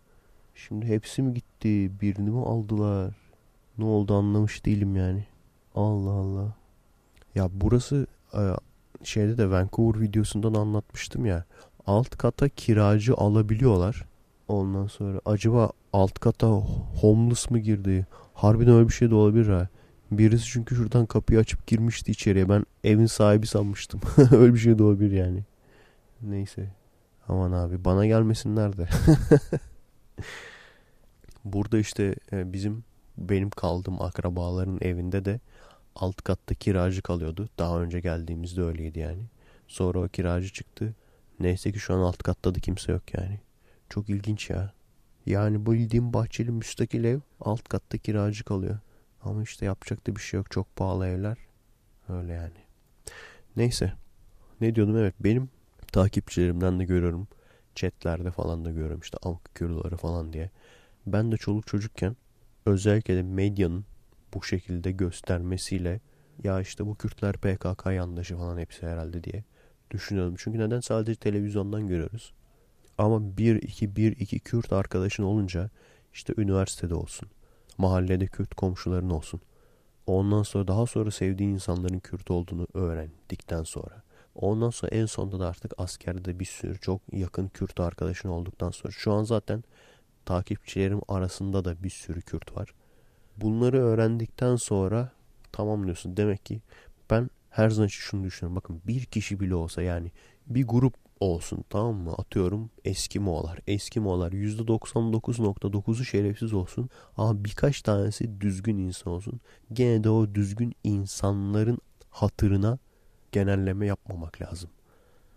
Şimdi hepsi mi gitti? Birini mi aldılar? Ne oldu anlamış değilim yani. Allah Allah. Ya burası e, şeyde de Vancouver videosundan anlatmıştım ya. Alt kata kiracı alabiliyorlar. Ondan sonra acaba alt kata homeless mı girdi? Harbiden öyle bir şey de olabilir ha. Birisi çünkü şuradan kapıyı açıp girmişti içeriye. Ben evin sahibi sanmıştım. *laughs* öyle bir şey de olabilir yani. Neyse. Aman abi bana gelmesinler de. *laughs* Burada işte e, bizim benim kaldığım akrabaların evinde de alt katta kiracı kalıyordu. Daha önce geldiğimizde öyleydi yani. Sonra o kiracı çıktı. Neyse ki şu an alt katta da kimse yok yani. Çok ilginç ya. Yani bildiğim bahçeli müstakil ev alt katta kiracı kalıyor. Ama işte yapacak da bir şey yok. Çok pahalı evler. Öyle yani. Neyse. Ne diyordum? Evet benim takipçilerimden de görüyorum. Chatlerde falan da görüyorum işte amk falan diye. Ben de çoluk çocukken özellikle de medyanın bu şekilde göstermesiyle ya işte bu Kürtler PKK yandaşı falan hepsi herhalde diye düşünüyorum. Çünkü neden sadece televizyondan görüyoruz. Ama bir iki bir iki Kürt arkadaşın olunca işte üniversitede olsun. Mahallede Kürt komşuların olsun. Ondan sonra daha sonra sevdiğin insanların Kürt olduğunu öğrendikten sonra. Ondan sonra en sonunda da artık askerde bir sürü çok yakın Kürt arkadaşın olduktan sonra. Şu an zaten takipçilerim arasında da bir sürü Kürt var. Bunları öğrendikten sonra tamamlıyorsun. Demek ki ben her zaman şunu düşünüyorum. Bakın bir kişi bile olsa yani bir grup olsun tamam mı? Atıyorum Eskimoğlar. Eskimoğlar %99.9'u şerefsiz olsun. Ama birkaç tanesi düzgün insan olsun. Gene de o düzgün insanların hatırına genelleme yapmamak lazım.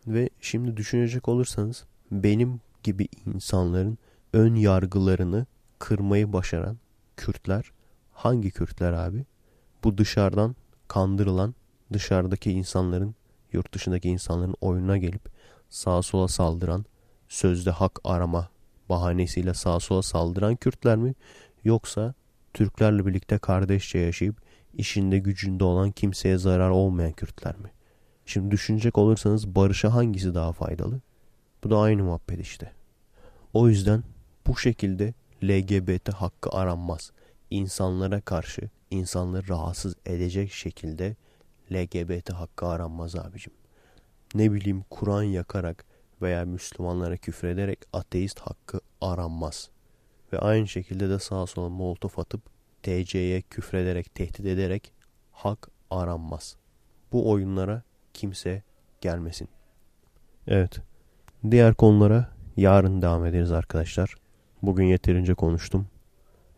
Ve şimdi düşünecek olursanız benim gibi insanların ön yargılarını kırmayı başaran Kürtler hangi Kürtler abi? Bu dışarıdan kandırılan dışarıdaki insanların yurt dışındaki insanların oyununa gelip sağa sola saldıran sözde hak arama bahanesiyle sağa sola saldıran Kürtler mi? Yoksa Türklerle birlikte kardeşçe yaşayıp işinde gücünde olan kimseye zarar olmayan Kürtler mi? Şimdi düşünecek olursanız barışa hangisi daha faydalı? Bu da aynı muhabbet işte. O yüzden bu şekilde LGBT hakkı aranmaz. İnsanlara karşı insanları rahatsız edecek şekilde LGBT hakkı aranmaz abicim. Ne bileyim Kur'an yakarak veya Müslümanlara küfrederek ateist hakkı aranmaz. Ve aynı şekilde de sağa sola molotof atıp TC'ye küfrederek, tehdit ederek hak aranmaz. Bu oyunlara kimse gelmesin. Evet. Diğer konulara yarın devam ederiz arkadaşlar. Bugün yeterince konuştum.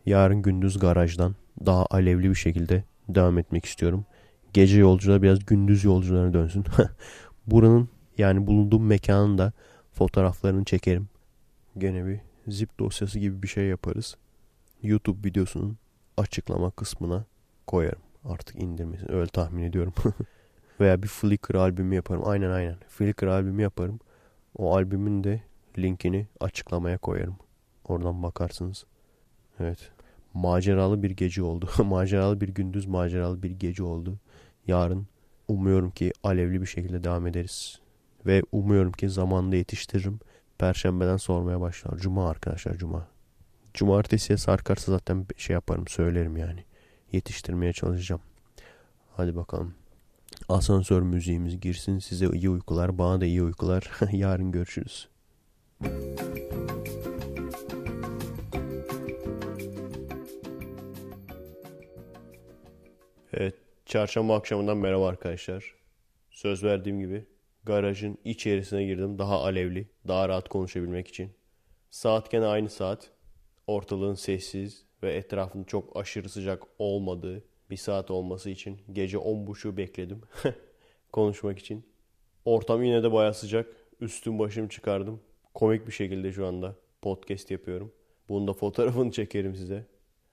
Yarın gündüz garajdan daha alevli bir şekilde devam etmek istiyorum. Gece yolcular biraz gündüz yolcularına dönsün. *laughs* Buranın yani bulunduğum mekanın da fotoğraflarını çekerim. Gene bir zip dosyası gibi bir şey yaparız. YouTube videosunun açıklama kısmına koyarım. Artık indirmesini öyle tahmin ediyorum. *laughs* Veya bir Flickr albümü yaparım. Aynen aynen. Flickr albümü yaparım. O albümün de linkini açıklamaya koyarım. Oradan bakarsınız. Evet. Maceralı bir gece oldu. *laughs* maceralı bir gündüz, maceralı bir gece oldu. Yarın umuyorum ki alevli bir şekilde devam ederiz. Ve umuyorum ki zamanında yetiştiririm. Perşembeden sormaya başlar. Cuma arkadaşlar cuma. Cumartesiye sarkarsa zaten şey yaparım söylerim yani. Yetiştirmeye çalışacağım. Hadi bakalım. Asansör müziğimiz girsin. Size iyi uykular. Bana da iyi uykular. *laughs* Yarın görüşürüz. Evet. Çarşamba akşamından merhaba arkadaşlar. Söz verdiğim gibi garajın içerisine girdim. Daha alevli, daha rahat konuşabilmek için. Saat gene aynı saat. Ortalığın sessiz ve etrafın çok aşırı sıcak olmadığı bir saat olması için gece 10.30'u bekledim *laughs* konuşmak için. Ortam yine de baya sıcak. Üstüm başım çıkardım. Komik bir şekilde şu anda podcast yapıyorum. Bunun da fotoğrafını *laughs* çekerim size.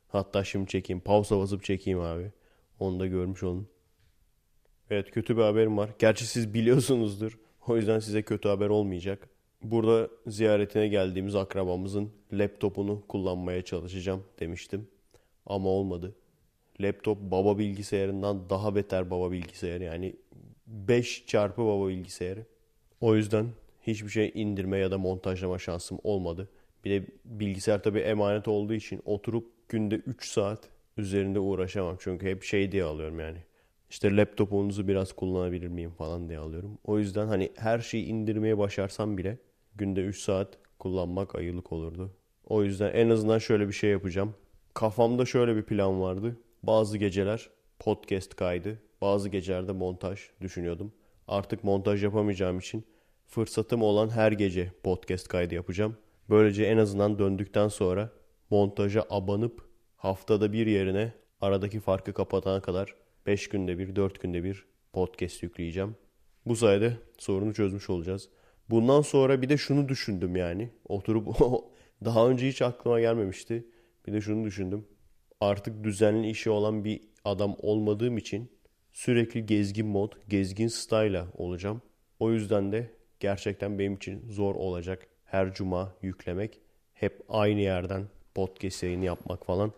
Hatta şimdi çekeyim. Pausa basıp çekeyim abi. Onu da görmüş olun. Evet kötü bir haberim var. Gerçi siz biliyorsunuzdur. O yüzden size kötü haber olmayacak. Burada ziyaretine geldiğimiz akrabamızın laptopunu kullanmaya çalışacağım demiştim. Ama olmadı. Laptop baba bilgisayarından daha beter baba bilgisayarı. Yani 5 çarpı baba bilgisayarı. O yüzden hiçbir şey indirme ya da montajlama şansım olmadı. Bir de bilgisayar tabii emanet olduğu için oturup günde 3 saat üzerinde uğraşamam. Çünkü hep şey diye alıyorum yani. İşte laptopunuzu biraz kullanabilir miyim falan diye alıyorum. O yüzden hani her şeyi indirmeye başarsam bile günde 3 saat kullanmak ayılık olurdu. O yüzden en azından şöyle bir şey yapacağım. Kafamda şöyle bir plan vardı. Bazı geceler podcast kaydı, bazı gecelerde montaj düşünüyordum. Artık montaj yapamayacağım için fırsatım olan her gece podcast kaydı yapacağım. Böylece en azından döndükten sonra montaja abanıp haftada bir yerine aradaki farkı kapatana kadar 5 günde bir, 4 günde bir podcast yükleyeceğim. Bu sayede sorunu çözmüş olacağız. Bundan sonra bir de şunu düşündüm yani. Oturup *laughs* daha önce hiç aklıma gelmemişti. Bir de şunu düşündüm. Artık düzenli işi olan bir adam olmadığım için sürekli gezgin mod, gezgin style'la olacağım. O yüzden de gerçekten benim için zor olacak her cuma yüklemek. Hep aynı yerden podcast yayını yapmak falan.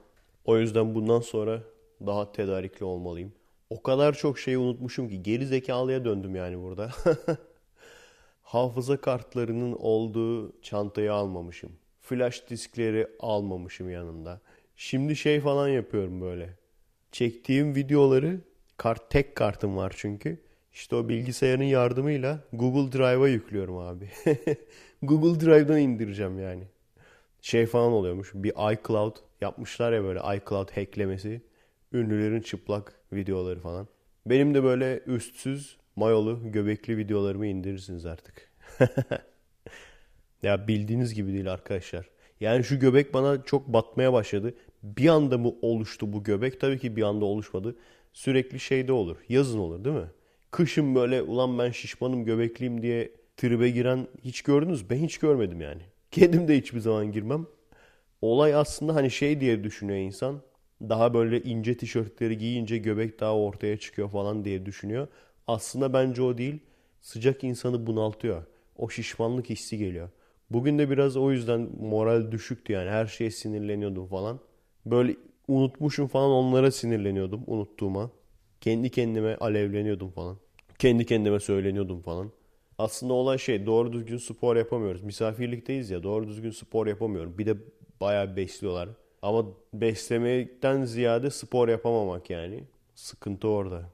O yüzden bundan sonra daha tedarikli olmalıyım. O kadar çok şeyi unutmuşum ki geri zekalıya döndüm yani burada. *laughs* Hafıza kartlarının olduğu çantayı almamışım. Flash diskleri almamışım yanında. Şimdi şey falan yapıyorum böyle. Çektiğim videoları kart tek kartım var çünkü. İşte o bilgisayarın yardımıyla Google Drive'a yüklüyorum abi. *laughs* Google Drive'dan indireceğim yani. Şey falan oluyormuş. Bir iCloud yapmışlar ya böyle iCloud hacklemesi. Ünlülerin çıplak videoları falan. Benim de böyle üstsüz, mayolu, göbekli videolarımı indirirsiniz artık. *laughs* ya bildiğiniz gibi değil arkadaşlar. Yani şu göbek bana çok batmaya başladı. Bir anda mı oluştu bu göbek? Tabii ki bir anda oluşmadı. Sürekli şeyde olur. Yazın olur değil mi? Kışın böyle ulan ben şişmanım göbekliyim diye tribe giren hiç gördünüz? Ben hiç görmedim yani. Kendim de hiçbir zaman girmem. Olay aslında hani şey diye düşünüyor insan. Daha böyle ince tişörtleri giyince göbek daha ortaya çıkıyor falan diye düşünüyor. Aslında bence o değil. Sıcak insanı bunaltıyor. O şişmanlık hissi geliyor. Bugün de biraz o yüzden moral düşüktü yani. Her şeye sinirleniyordum falan. Böyle unutmuşum falan onlara sinirleniyordum unuttuğuma. Kendi kendime alevleniyordum falan. Kendi kendime söyleniyordum falan. Aslında olay şey doğru düzgün spor yapamıyoruz. Misafirlikteyiz ya doğru düzgün spor yapamıyorum. Bir de bayağı besliyorlar. Ama beslemekten ziyade spor yapamamak yani. Sıkıntı orada.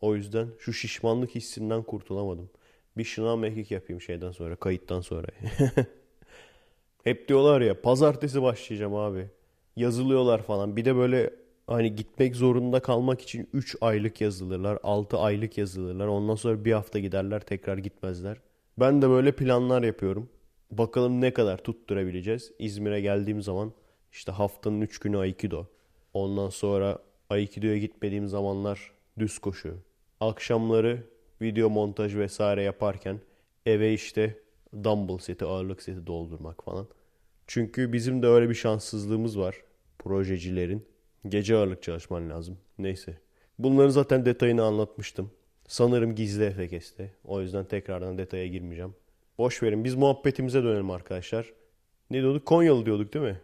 O yüzden şu şişmanlık hissinden kurtulamadım. Bir şınav mekik yapayım şeyden sonra, kayıttan sonra. *laughs* Hep diyorlar ya pazartesi başlayacağım abi. Yazılıyorlar falan. Bir de böyle hani gitmek zorunda kalmak için 3 aylık yazılırlar, 6 aylık yazılırlar. Ondan sonra bir hafta giderler tekrar gitmezler. Ben de böyle planlar yapıyorum. Bakalım ne kadar tutturabileceğiz. İzmir'e geldiğim zaman işte haftanın 3 günü Aikido. Ondan sonra Aikido'ya gitmediğim zamanlar düz koşu. Akşamları video montaj vesaire yaparken eve işte dumbbell seti, ağırlık seti doldurmak falan. Çünkü bizim de öyle bir şanssızlığımız var projecilerin. Gece ağırlık çalışman lazım. Neyse. Bunların zaten detayını anlatmıştım. Sanırım gizli efekeste. O yüzden tekrardan detaya girmeyeceğim. Boş verin. Biz muhabbetimize dönelim arkadaşlar. Ne diyorduk? Konyalı diyorduk değil mi?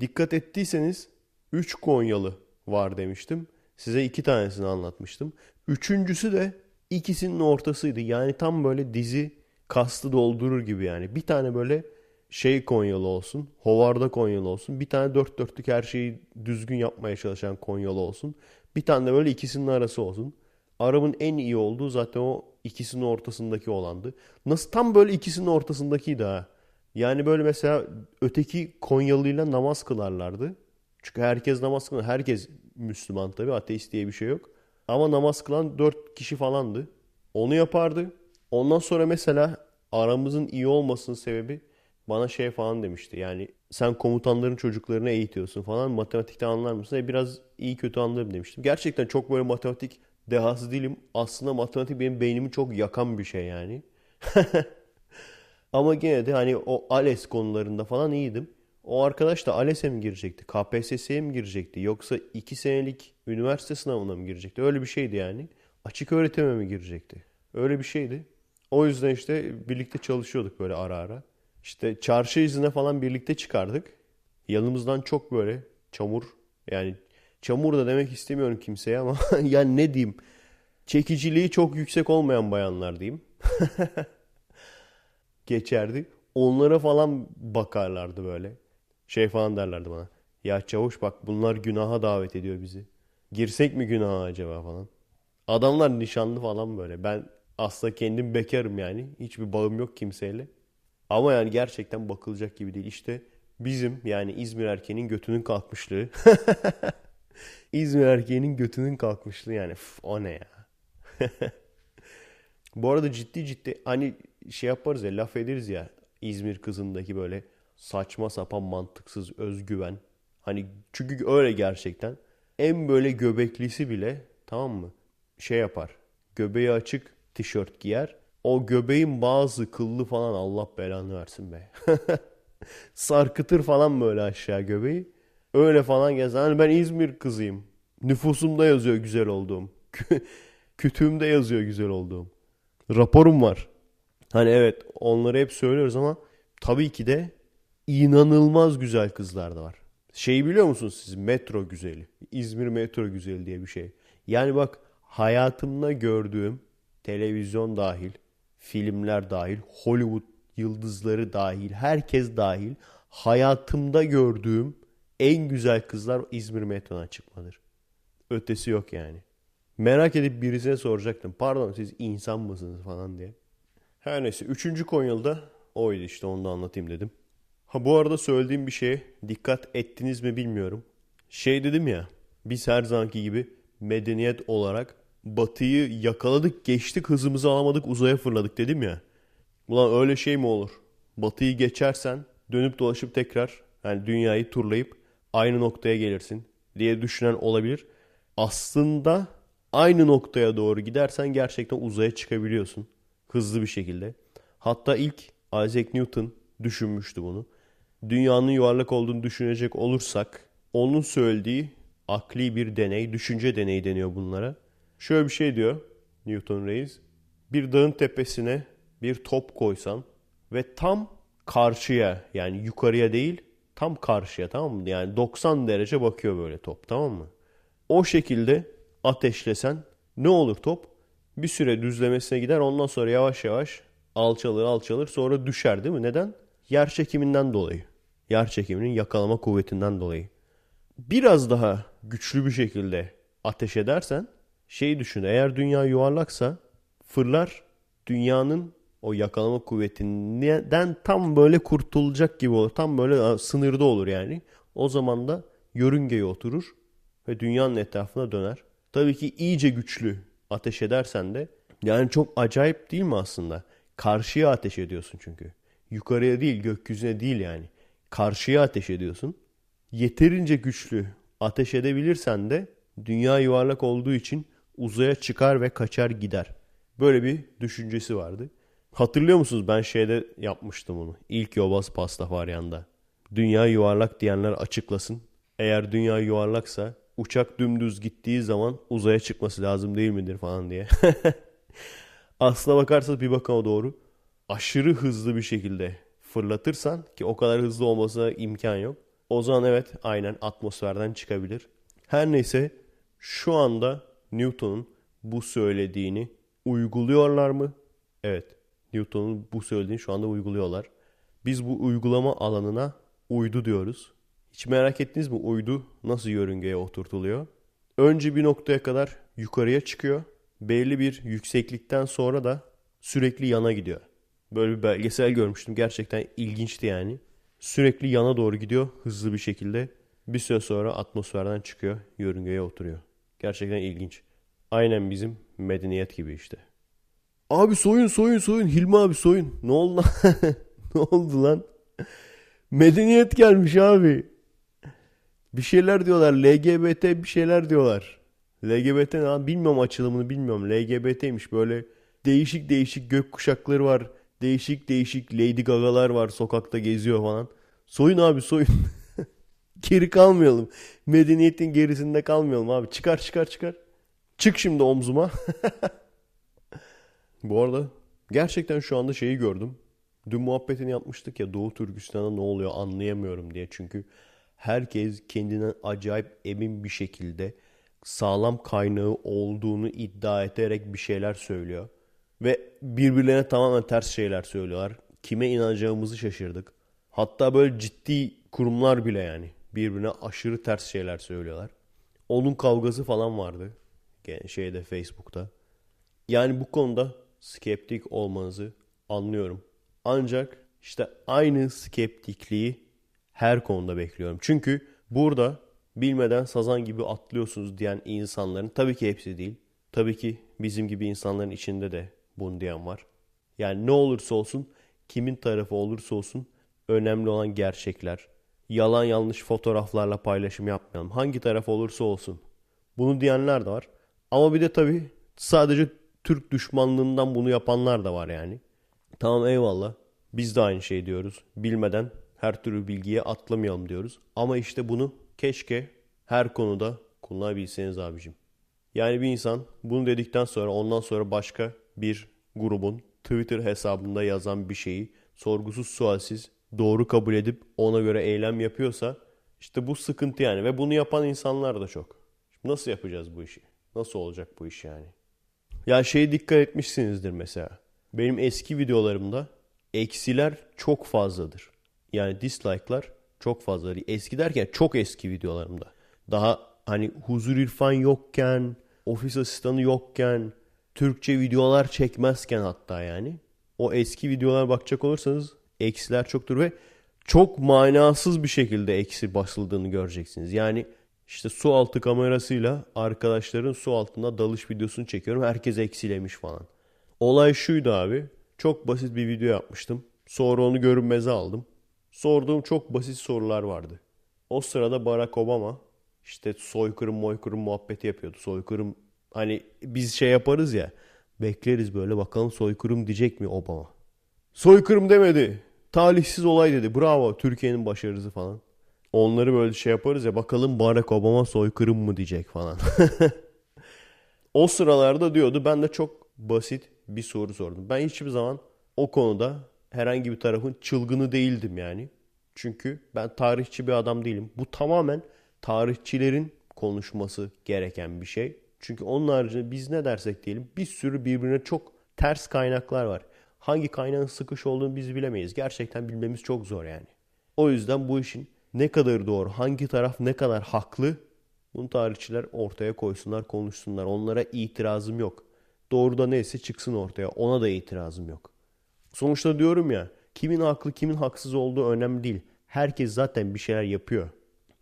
Dikkat ettiyseniz 3 Konyalı var demiştim. Size iki tanesini anlatmıştım. Üçüncüsü de ikisinin ortasıydı. Yani tam böyle dizi kastı doldurur gibi yani. Bir tane böyle şey Konyalı olsun. Hovarda Konyalı olsun. Bir tane dört dörtlük her şeyi düzgün yapmaya çalışan Konyalı olsun. Bir tane de böyle ikisinin arası olsun. Arabın en iyi olduğu zaten o ikisinin ortasındaki olandı. Nasıl tam böyle ikisinin ortasındakiydi ha. Yani böyle mesela öteki Konyalıyla namaz kılarlardı. Çünkü herkes namaz kılan, herkes Müslüman tabii ateist diye bir şey yok. Ama namaz kılan dört kişi falandı. Onu yapardı. Ondan sonra mesela aramızın iyi olmasının sebebi bana şey falan demişti. Yani sen komutanların çocuklarını eğitiyorsun falan matematikte anlar mısın? E biraz iyi kötü anlarım demiştim. Gerçekten çok böyle matematik dehası değilim. Aslında matematik benim beynimi çok yakan bir şey yani. *laughs* Ama gene de hani o ALES konularında falan iyiydim. O arkadaş da ALES'e mi girecekti? KPSS'ye mi girecekti? Yoksa 2 senelik üniversite sınavına mı girecekti? Öyle bir şeydi yani. Açık öğretime mi girecekti? Öyle bir şeydi. O yüzden işte birlikte çalışıyorduk böyle ara ara. İşte çarşı izine falan birlikte çıkardık. Yanımızdan çok böyle çamur yani çamur da demek istemiyorum kimseye ama *laughs* yani ne diyeyim çekiciliği çok yüksek olmayan bayanlar diyeyim. *laughs* Geçerdi. Onlara falan bakarlardı böyle. Şey falan derlerdi bana. Ya çavuş bak bunlar günaha davet ediyor bizi. Girsek mi günaha acaba falan. Adamlar nişanlı falan böyle. Ben aslında kendim bekarım yani. Hiçbir bağım yok kimseyle. Ama yani gerçekten bakılacak gibi değil. İşte bizim yani İzmir erkeğinin götünün kalkmışlığı. *laughs* *laughs* İzmir erkeğinin götünün kalkmışlığı yani. Üf, o ne ya? *laughs* Bu arada ciddi ciddi hani şey yaparız ya laf ederiz ya İzmir kızındaki böyle saçma sapan mantıksız özgüven. Hani çünkü öyle gerçekten. En böyle göbeklisi bile tamam mı? Şey yapar. Göbeği açık tişört giyer. O göbeğin bazı kıllı falan Allah belanı versin be. *laughs* Sarkıtır falan böyle aşağı göbeği. Öyle falan gezer. Hani ben İzmir kızıyım. Nüfusumda yazıyor güzel olduğum. *laughs* Kütüğümde yazıyor güzel olduğum. Raporum var. Hani evet onları hep söylüyoruz ama tabii ki de inanılmaz güzel kızlar da var. Şey biliyor musunuz siz metro güzeli. İzmir metro güzeli diye bir şey. Yani bak hayatımda gördüğüm televizyon dahil, filmler dahil, Hollywood yıldızları dahil, herkes dahil hayatımda gördüğüm en güzel kızlar İzmir metrodan çıkmadır. Ötesi yok yani. Merak edip birisine soracaktım. Pardon siz insan mısınız falan diye. Her neyse. Üçüncü Konyalı'da oydu işte onu da anlatayım dedim. Ha bu arada söylediğim bir şeye dikkat ettiniz mi bilmiyorum. Şey dedim ya biz her zamanki gibi medeniyet olarak batıyı yakaladık geçtik hızımızı alamadık uzaya fırladık dedim ya. Ulan öyle şey mi olur? Batıyı geçersen dönüp dolaşıp tekrar yani dünyayı turlayıp aynı noktaya gelirsin diye düşünen olabilir. Aslında aynı noktaya doğru gidersen gerçekten uzaya çıkabiliyorsun. Hızlı bir şekilde. Hatta ilk Isaac Newton düşünmüştü bunu. Dünyanın yuvarlak olduğunu düşünecek olursak onun söylediği akli bir deney, düşünce deneyi deniyor bunlara. Şöyle bir şey diyor Newton Reis. Bir dağın tepesine bir top koysan ve tam karşıya yani yukarıya değil tam karşıya tamam mı? Yani 90 derece bakıyor böyle top tamam mı? O şekilde ateşlesen ne olur top? Bir süre düzlemesine gider ondan sonra yavaş yavaş alçalır alçalır sonra düşer değil mi? Neden? Yer çekiminden dolayı. Yer çekiminin yakalama kuvvetinden dolayı. Biraz daha güçlü bir şekilde ateş edersen şey düşün eğer dünya yuvarlaksa fırlar dünyanın o yakalama kuvvetinden tam böyle kurtulacak gibi olur. Tam böyle sınırda olur yani. O zaman da yörüngeye oturur ve dünyanın etrafına döner. Tabii ki iyice güçlü ateş edersen de yani çok acayip değil mi aslında? Karşıya ateş ediyorsun çünkü. Yukarıya değil gökyüzüne değil yani. Karşıya ateş ediyorsun. Yeterince güçlü ateş edebilirsen de dünya yuvarlak olduğu için uzaya çıkar ve kaçar gider. Böyle bir düşüncesi vardı. Hatırlıyor musunuz ben şeyde yapmıştım onu. İlk yobaz pasta varyanda. Dünya yuvarlak diyenler açıklasın. Eğer dünya yuvarlaksa uçak dümdüz gittiği zaman uzaya çıkması lazım değil midir falan diye. *laughs* Aslına bakarsanız bir bakıma doğru aşırı hızlı bir şekilde fırlatırsan ki o kadar hızlı olmasına imkan yok. O zaman evet aynen atmosferden çıkabilir. Her neyse şu anda Newton'un bu söylediğini uyguluyorlar mı? Evet. Newton'un bu söylediğini şu anda uyguluyorlar. Biz bu uygulama alanına uydu diyoruz. Hiç merak ettiniz mi uydu nasıl yörüngeye oturtuluyor? Önce bir noktaya kadar yukarıya çıkıyor. Belli bir yükseklikten sonra da sürekli yana gidiyor. Böyle bir belgesel görmüştüm. Gerçekten ilginçti yani. Sürekli yana doğru gidiyor hızlı bir şekilde. Bir süre sonra atmosferden çıkıyor, yörüngeye oturuyor. Gerçekten ilginç. Aynen bizim medeniyet gibi işte. Abi soyun soyun soyun Hilmi abi soyun. Ne oldu lan? *laughs* ne oldu lan? Medeniyet gelmiş abi. Bir şeyler diyorlar. LGBT bir şeyler diyorlar. LGBT ne bilmiyorum açılımını bilmiyorum. LGBT'ymiş böyle değişik değişik gök kuşakları var. Değişik değişik Lady Gaga'lar var sokakta geziyor falan. Soyun abi soyun. *laughs* Geri kalmayalım. Medeniyetin gerisinde kalmayalım abi. Çıkar çıkar çıkar. Çık şimdi omzuma. *laughs* Bu arada gerçekten şu anda şeyi gördüm. Dün muhabbetini yapmıştık ya Doğu Türkistan'da ne oluyor anlayamıyorum diye. Çünkü herkes kendinden acayip emin bir şekilde sağlam kaynağı olduğunu iddia ederek bir şeyler söylüyor. Ve birbirlerine tamamen ters şeyler söylüyorlar. Kime inanacağımızı şaşırdık. Hatta böyle ciddi kurumlar bile yani birbirine aşırı ters şeyler söylüyorlar. Onun kavgası falan vardı. Şeyde Facebook'ta. Yani bu konuda skeptik olmanızı anlıyorum. Ancak işte aynı skeptikliği her konuda bekliyorum. Çünkü burada bilmeden sazan gibi atlıyorsunuz diyen insanların tabii ki hepsi değil. Tabii ki bizim gibi insanların içinde de bunu diyen var. Yani ne olursa olsun kimin tarafı olursa olsun önemli olan gerçekler. Yalan yanlış fotoğraflarla paylaşım yapmayalım. Hangi taraf olursa olsun. Bunu diyenler de var. Ama bir de tabii sadece Türk düşmanlığından bunu yapanlar da var yani. Tamam eyvallah. Biz de aynı şey diyoruz. Bilmeden her türlü bilgiye atlamayalım diyoruz. Ama işte bunu keşke her konuda kullanabilseniz abicim. Yani bir insan bunu dedikten sonra ondan sonra başka bir grubun Twitter hesabında yazan bir şeyi sorgusuz sualsiz doğru kabul edip ona göre eylem yapıyorsa işte bu sıkıntı yani ve bunu yapan insanlar da çok. Nasıl yapacağız bu işi? Nasıl olacak bu iş yani? Ya şeye dikkat etmişsinizdir mesela. Benim eski videolarımda eksiler çok fazladır. Yani dislike'lar çok fazladır. Eski derken çok eski videolarımda. Daha hani huzur irfan yokken, ofis asistanı yokken, Türkçe videolar çekmezken hatta yani. O eski videolar bakacak olursanız eksiler çoktur ve çok manasız bir şekilde eksi basıldığını göreceksiniz. Yani işte su altı kamerasıyla arkadaşların su altında dalış videosunu çekiyorum. Herkes eksilemiş falan. Olay şuydu abi. Çok basit bir video yapmıştım. Sonra onu görünmeze aldım. Sorduğum çok basit sorular vardı. O sırada Barack Obama işte soykırım moykırım muhabbeti yapıyordu. Soykırım hani biz şey yaparız ya bekleriz böyle bakalım soykırım diyecek mi Obama. Soykırım demedi. Talihsiz olay dedi. Bravo Türkiye'nin başarısı falan. Onları böyle şey yaparız ya bakalım Barack Obama soykırım mı diyecek falan. *laughs* o sıralarda diyordu ben de çok basit bir soru sordum. Ben hiçbir zaman o konuda herhangi bir tarafın çılgını değildim yani. Çünkü ben tarihçi bir adam değilim. Bu tamamen tarihçilerin konuşması gereken bir şey. Çünkü onun haricinde biz ne dersek diyelim bir sürü birbirine çok ters kaynaklar var. Hangi kaynağın sıkış olduğunu biz bilemeyiz. Gerçekten bilmemiz çok zor yani. O yüzden bu işin ne kadar doğru, hangi taraf ne kadar haklı bunu tarihçiler ortaya koysunlar, konuşsunlar. Onlara itirazım yok. Doğru da neyse çıksın ortaya. Ona da itirazım yok. Sonuçta diyorum ya, kimin haklı, kimin haksız olduğu önemli değil. Herkes zaten bir şeyler yapıyor.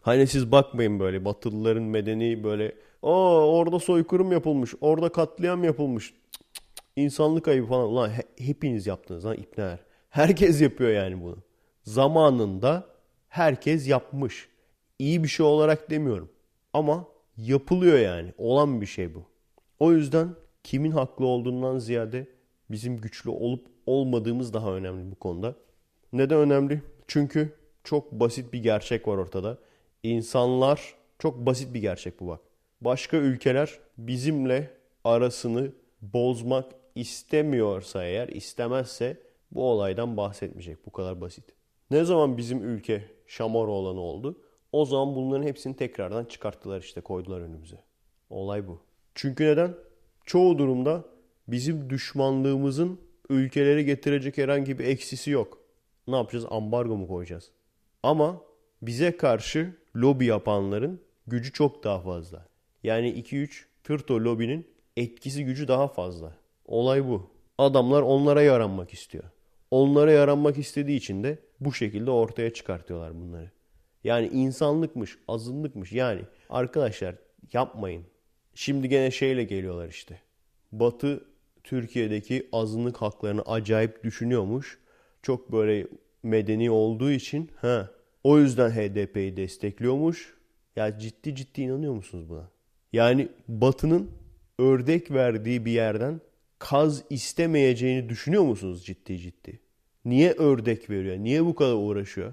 Hani siz bakmayın böyle Batılıların medeni böyle Aa orada soykırım yapılmış, orada katliam yapılmış. Cık cık cık. İnsanlık ayıbı falan. Ulan he, hepiniz yaptınız lan ipneler. Herkes yapıyor yani bunu. Zamanında herkes yapmış. İyi bir şey olarak demiyorum. Ama yapılıyor yani. Olan bir şey bu. O yüzden kimin haklı olduğundan ziyade bizim güçlü olup olmadığımız daha önemli bu konuda. Neden önemli? Çünkü çok basit bir gerçek var ortada. İnsanlar çok basit bir gerçek bu bak. Başka ülkeler bizimle arasını bozmak istemiyorsa eğer istemezse bu olaydan bahsetmeyecek. Bu kadar basit. Ne zaman bizim ülke şamar olanı oldu? O zaman bunların hepsini tekrardan çıkarttılar işte koydular önümüze. Olay bu. Çünkü neden? Çoğu durumda bizim düşmanlığımızın ülkeleri getirecek herhangi bir eksisi yok. Ne yapacağız? Ambargo mu koyacağız? Ama bize karşı lobi yapanların gücü çok daha fazla. Yani 2-3 tırto lobinin etkisi gücü daha fazla. Olay bu. Adamlar onlara yaranmak istiyor. Onlara yaranmak istediği için de bu şekilde ortaya çıkartıyorlar bunları. Yani insanlıkmış, azınlıkmış. Yani arkadaşlar yapmayın. Şimdi gene şeyle geliyorlar işte. Batı Türkiye'deki azınlık haklarını acayip düşünüyormuş. Çok böyle medeni olduğu için ha o yüzden HDP'yi destekliyormuş. Ya ciddi ciddi inanıyor musunuz buna? Yani Batı'nın ördek verdiği bir yerden kaz istemeyeceğini düşünüyor musunuz ciddi ciddi? Niye ördek veriyor? Niye bu kadar uğraşıyor?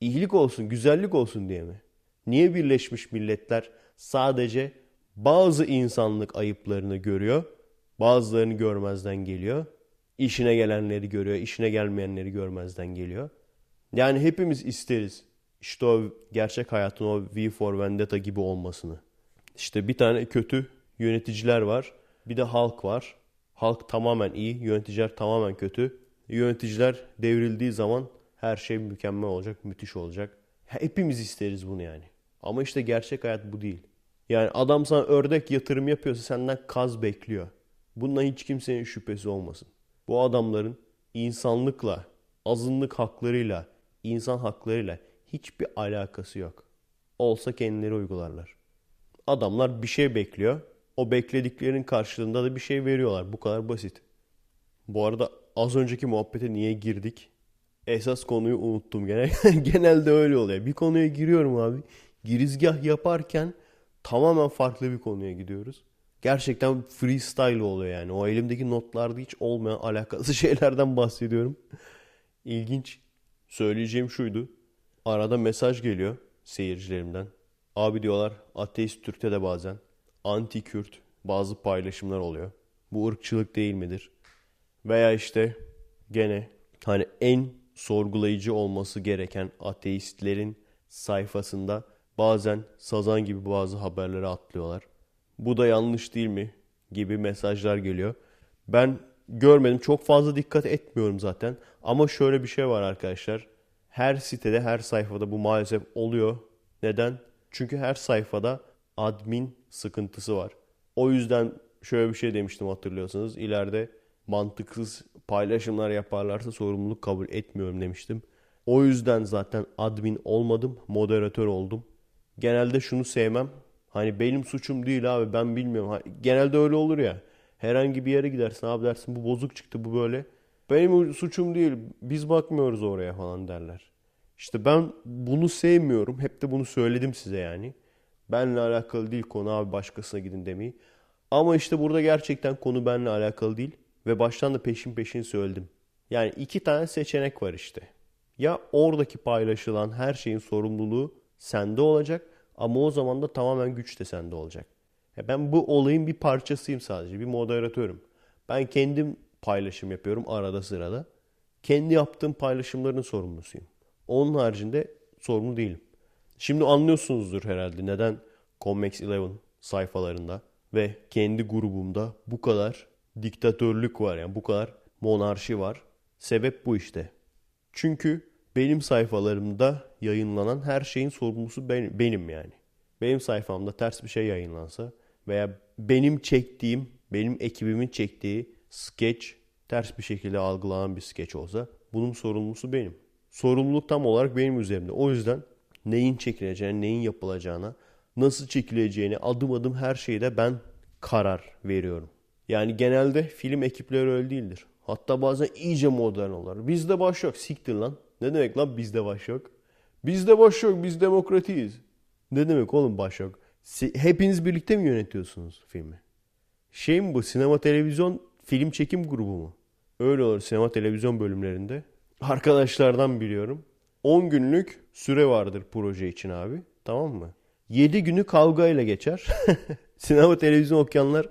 İyilik olsun, güzellik olsun diye mi? Niye Birleşmiş Milletler sadece bazı insanlık ayıplarını görüyor, bazılarını görmezden geliyor. İşine gelenleri görüyor, işine gelmeyenleri görmezden geliyor. Yani hepimiz isteriz. İşte o gerçek hayatın o V for Vendetta gibi olmasını. İşte bir tane kötü yöneticiler var. Bir de halk var. Halk tamamen iyi, yöneticiler tamamen kötü. Yöneticiler devrildiği zaman her şey mükemmel olacak, müthiş olacak. Hepimiz isteriz bunu yani. Ama işte gerçek hayat bu değil. Yani adam sana ördek yatırım yapıyorsa senden kaz bekliyor. Bundan hiç kimsenin şüphesi olmasın. Bu adamların insanlıkla, azınlık haklarıyla, insan haklarıyla hiçbir alakası yok. Olsa kendileri uygularlar. Adamlar bir şey bekliyor. O beklediklerinin karşılığında da bir şey veriyorlar. Bu kadar basit. Bu arada az önceki muhabbete niye girdik? Esas konuyu unuttum gene. *laughs* Genelde öyle oluyor. Bir konuya giriyorum abi. Girizgah yaparken tamamen farklı bir konuya gidiyoruz. Gerçekten freestyle oluyor yani. O elimdeki notlarda hiç olmayan alakası *laughs* şeylerden bahsediyorum. İlginç. Söyleyeceğim şuydu. Arada mesaj geliyor seyircilerimden. Abi diyorlar ateist Türk'te de bazen anti-Kürt bazı paylaşımlar oluyor. Bu ırkçılık değil midir? Veya işte gene hani en sorgulayıcı olması gereken ateistlerin sayfasında bazen sazan gibi bazı haberleri atlıyorlar. Bu da yanlış değil mi? gibi mesajlar geliyor. Ben görmedim. Çok fazla dikkat etmiyorum zaten. Ama şöyle bir şey var arkadaşlar. Her sitede, her sayfada bu maalesef oluyor. Neden? Çünkü her sayfada admin sıkıntısı var. O yüzden şöyle bir şey demiştim hatırlıyorsanız. İleride mantıksız paylaşımlar yaparlarsa sorumluluk kabul etmiyorum demiştim. O yüzden zaten admin olmadım, moderatör oldum. Genelde şunu sevmem. Hani benim suçum değil abi ben bilmiyorum. Genelde öyle olur ya. Herhangi bir yere gidersin abi dersin bu bozuk çıktı bu böyle. Benim suçum değil biz bakmıyoruz oraya falan derler. İşte ben bunu sevmiyorum. Hep de bunu söyledim size yani. Benle alakalı değil konu abi başkasına gidin demeyi. Ama işte burada gerçekten konu benle alakalı değil. Ve baştan da peşin peşin söyledim. Yani iki tane seçenek var işte. Ya oradaki paylaşılan her şeyin sorumluluğu sende olacak ama o zaman da tamamen güç de sende olacak. Ya ben bu olayın bir parçasıyım sadece, bir moderatörüm. Ben kendim paylaşım yapıyorum arada sırada. Kendi yaptığım paylaşımların sorumlusuyum. Onun haricinde sorumlu değilim. Şimdi anlıyorsunuzdur herhalde neden Comex 11 sayfalarında ve kendi grubumda bu kadar diktatörlük var yani bu kadar monarşi var. Sebep bu işte. Çünkü benim sayfalarımda yayınlanan her şeyin sorumlusu ben, benim yani. Benim sayfamda ters bir şey yayınlansa veya benim çektiğim, benim ekibimin çektiği sketch ters bir şekilde algılanan bir sketch olsa bunun sorumlusu benim. Sorumluluk tam olarak benim üzerimde. O yüzden neyin çekileceğine, neyin yapılacağına, nasıl çekileceğini adım adım her şeyde ben karar veriyorum. Yani genelde film ekipleri öyle değildir. Hatta bazen iyice modern olur. Bizde baş yok. Siktir lan. Ne demek lan bizde baş yok? Bizde baş yok. Biz demokratiyiz. Ne demek oğlum baş yok? Hepiniz birlikte mi yönetiyorsunuz filmi? Şey mi bu? Sinema televizyon film çekim grubu mu? Öyle olur sinema televizyon bölümlerinde. Arkadaşlardan biliyorum. 10 günlük süre vardır proje için abi. Tamam mı? 7 günü kavgayla geçer. *laughs* sinema televizyon okuyanlar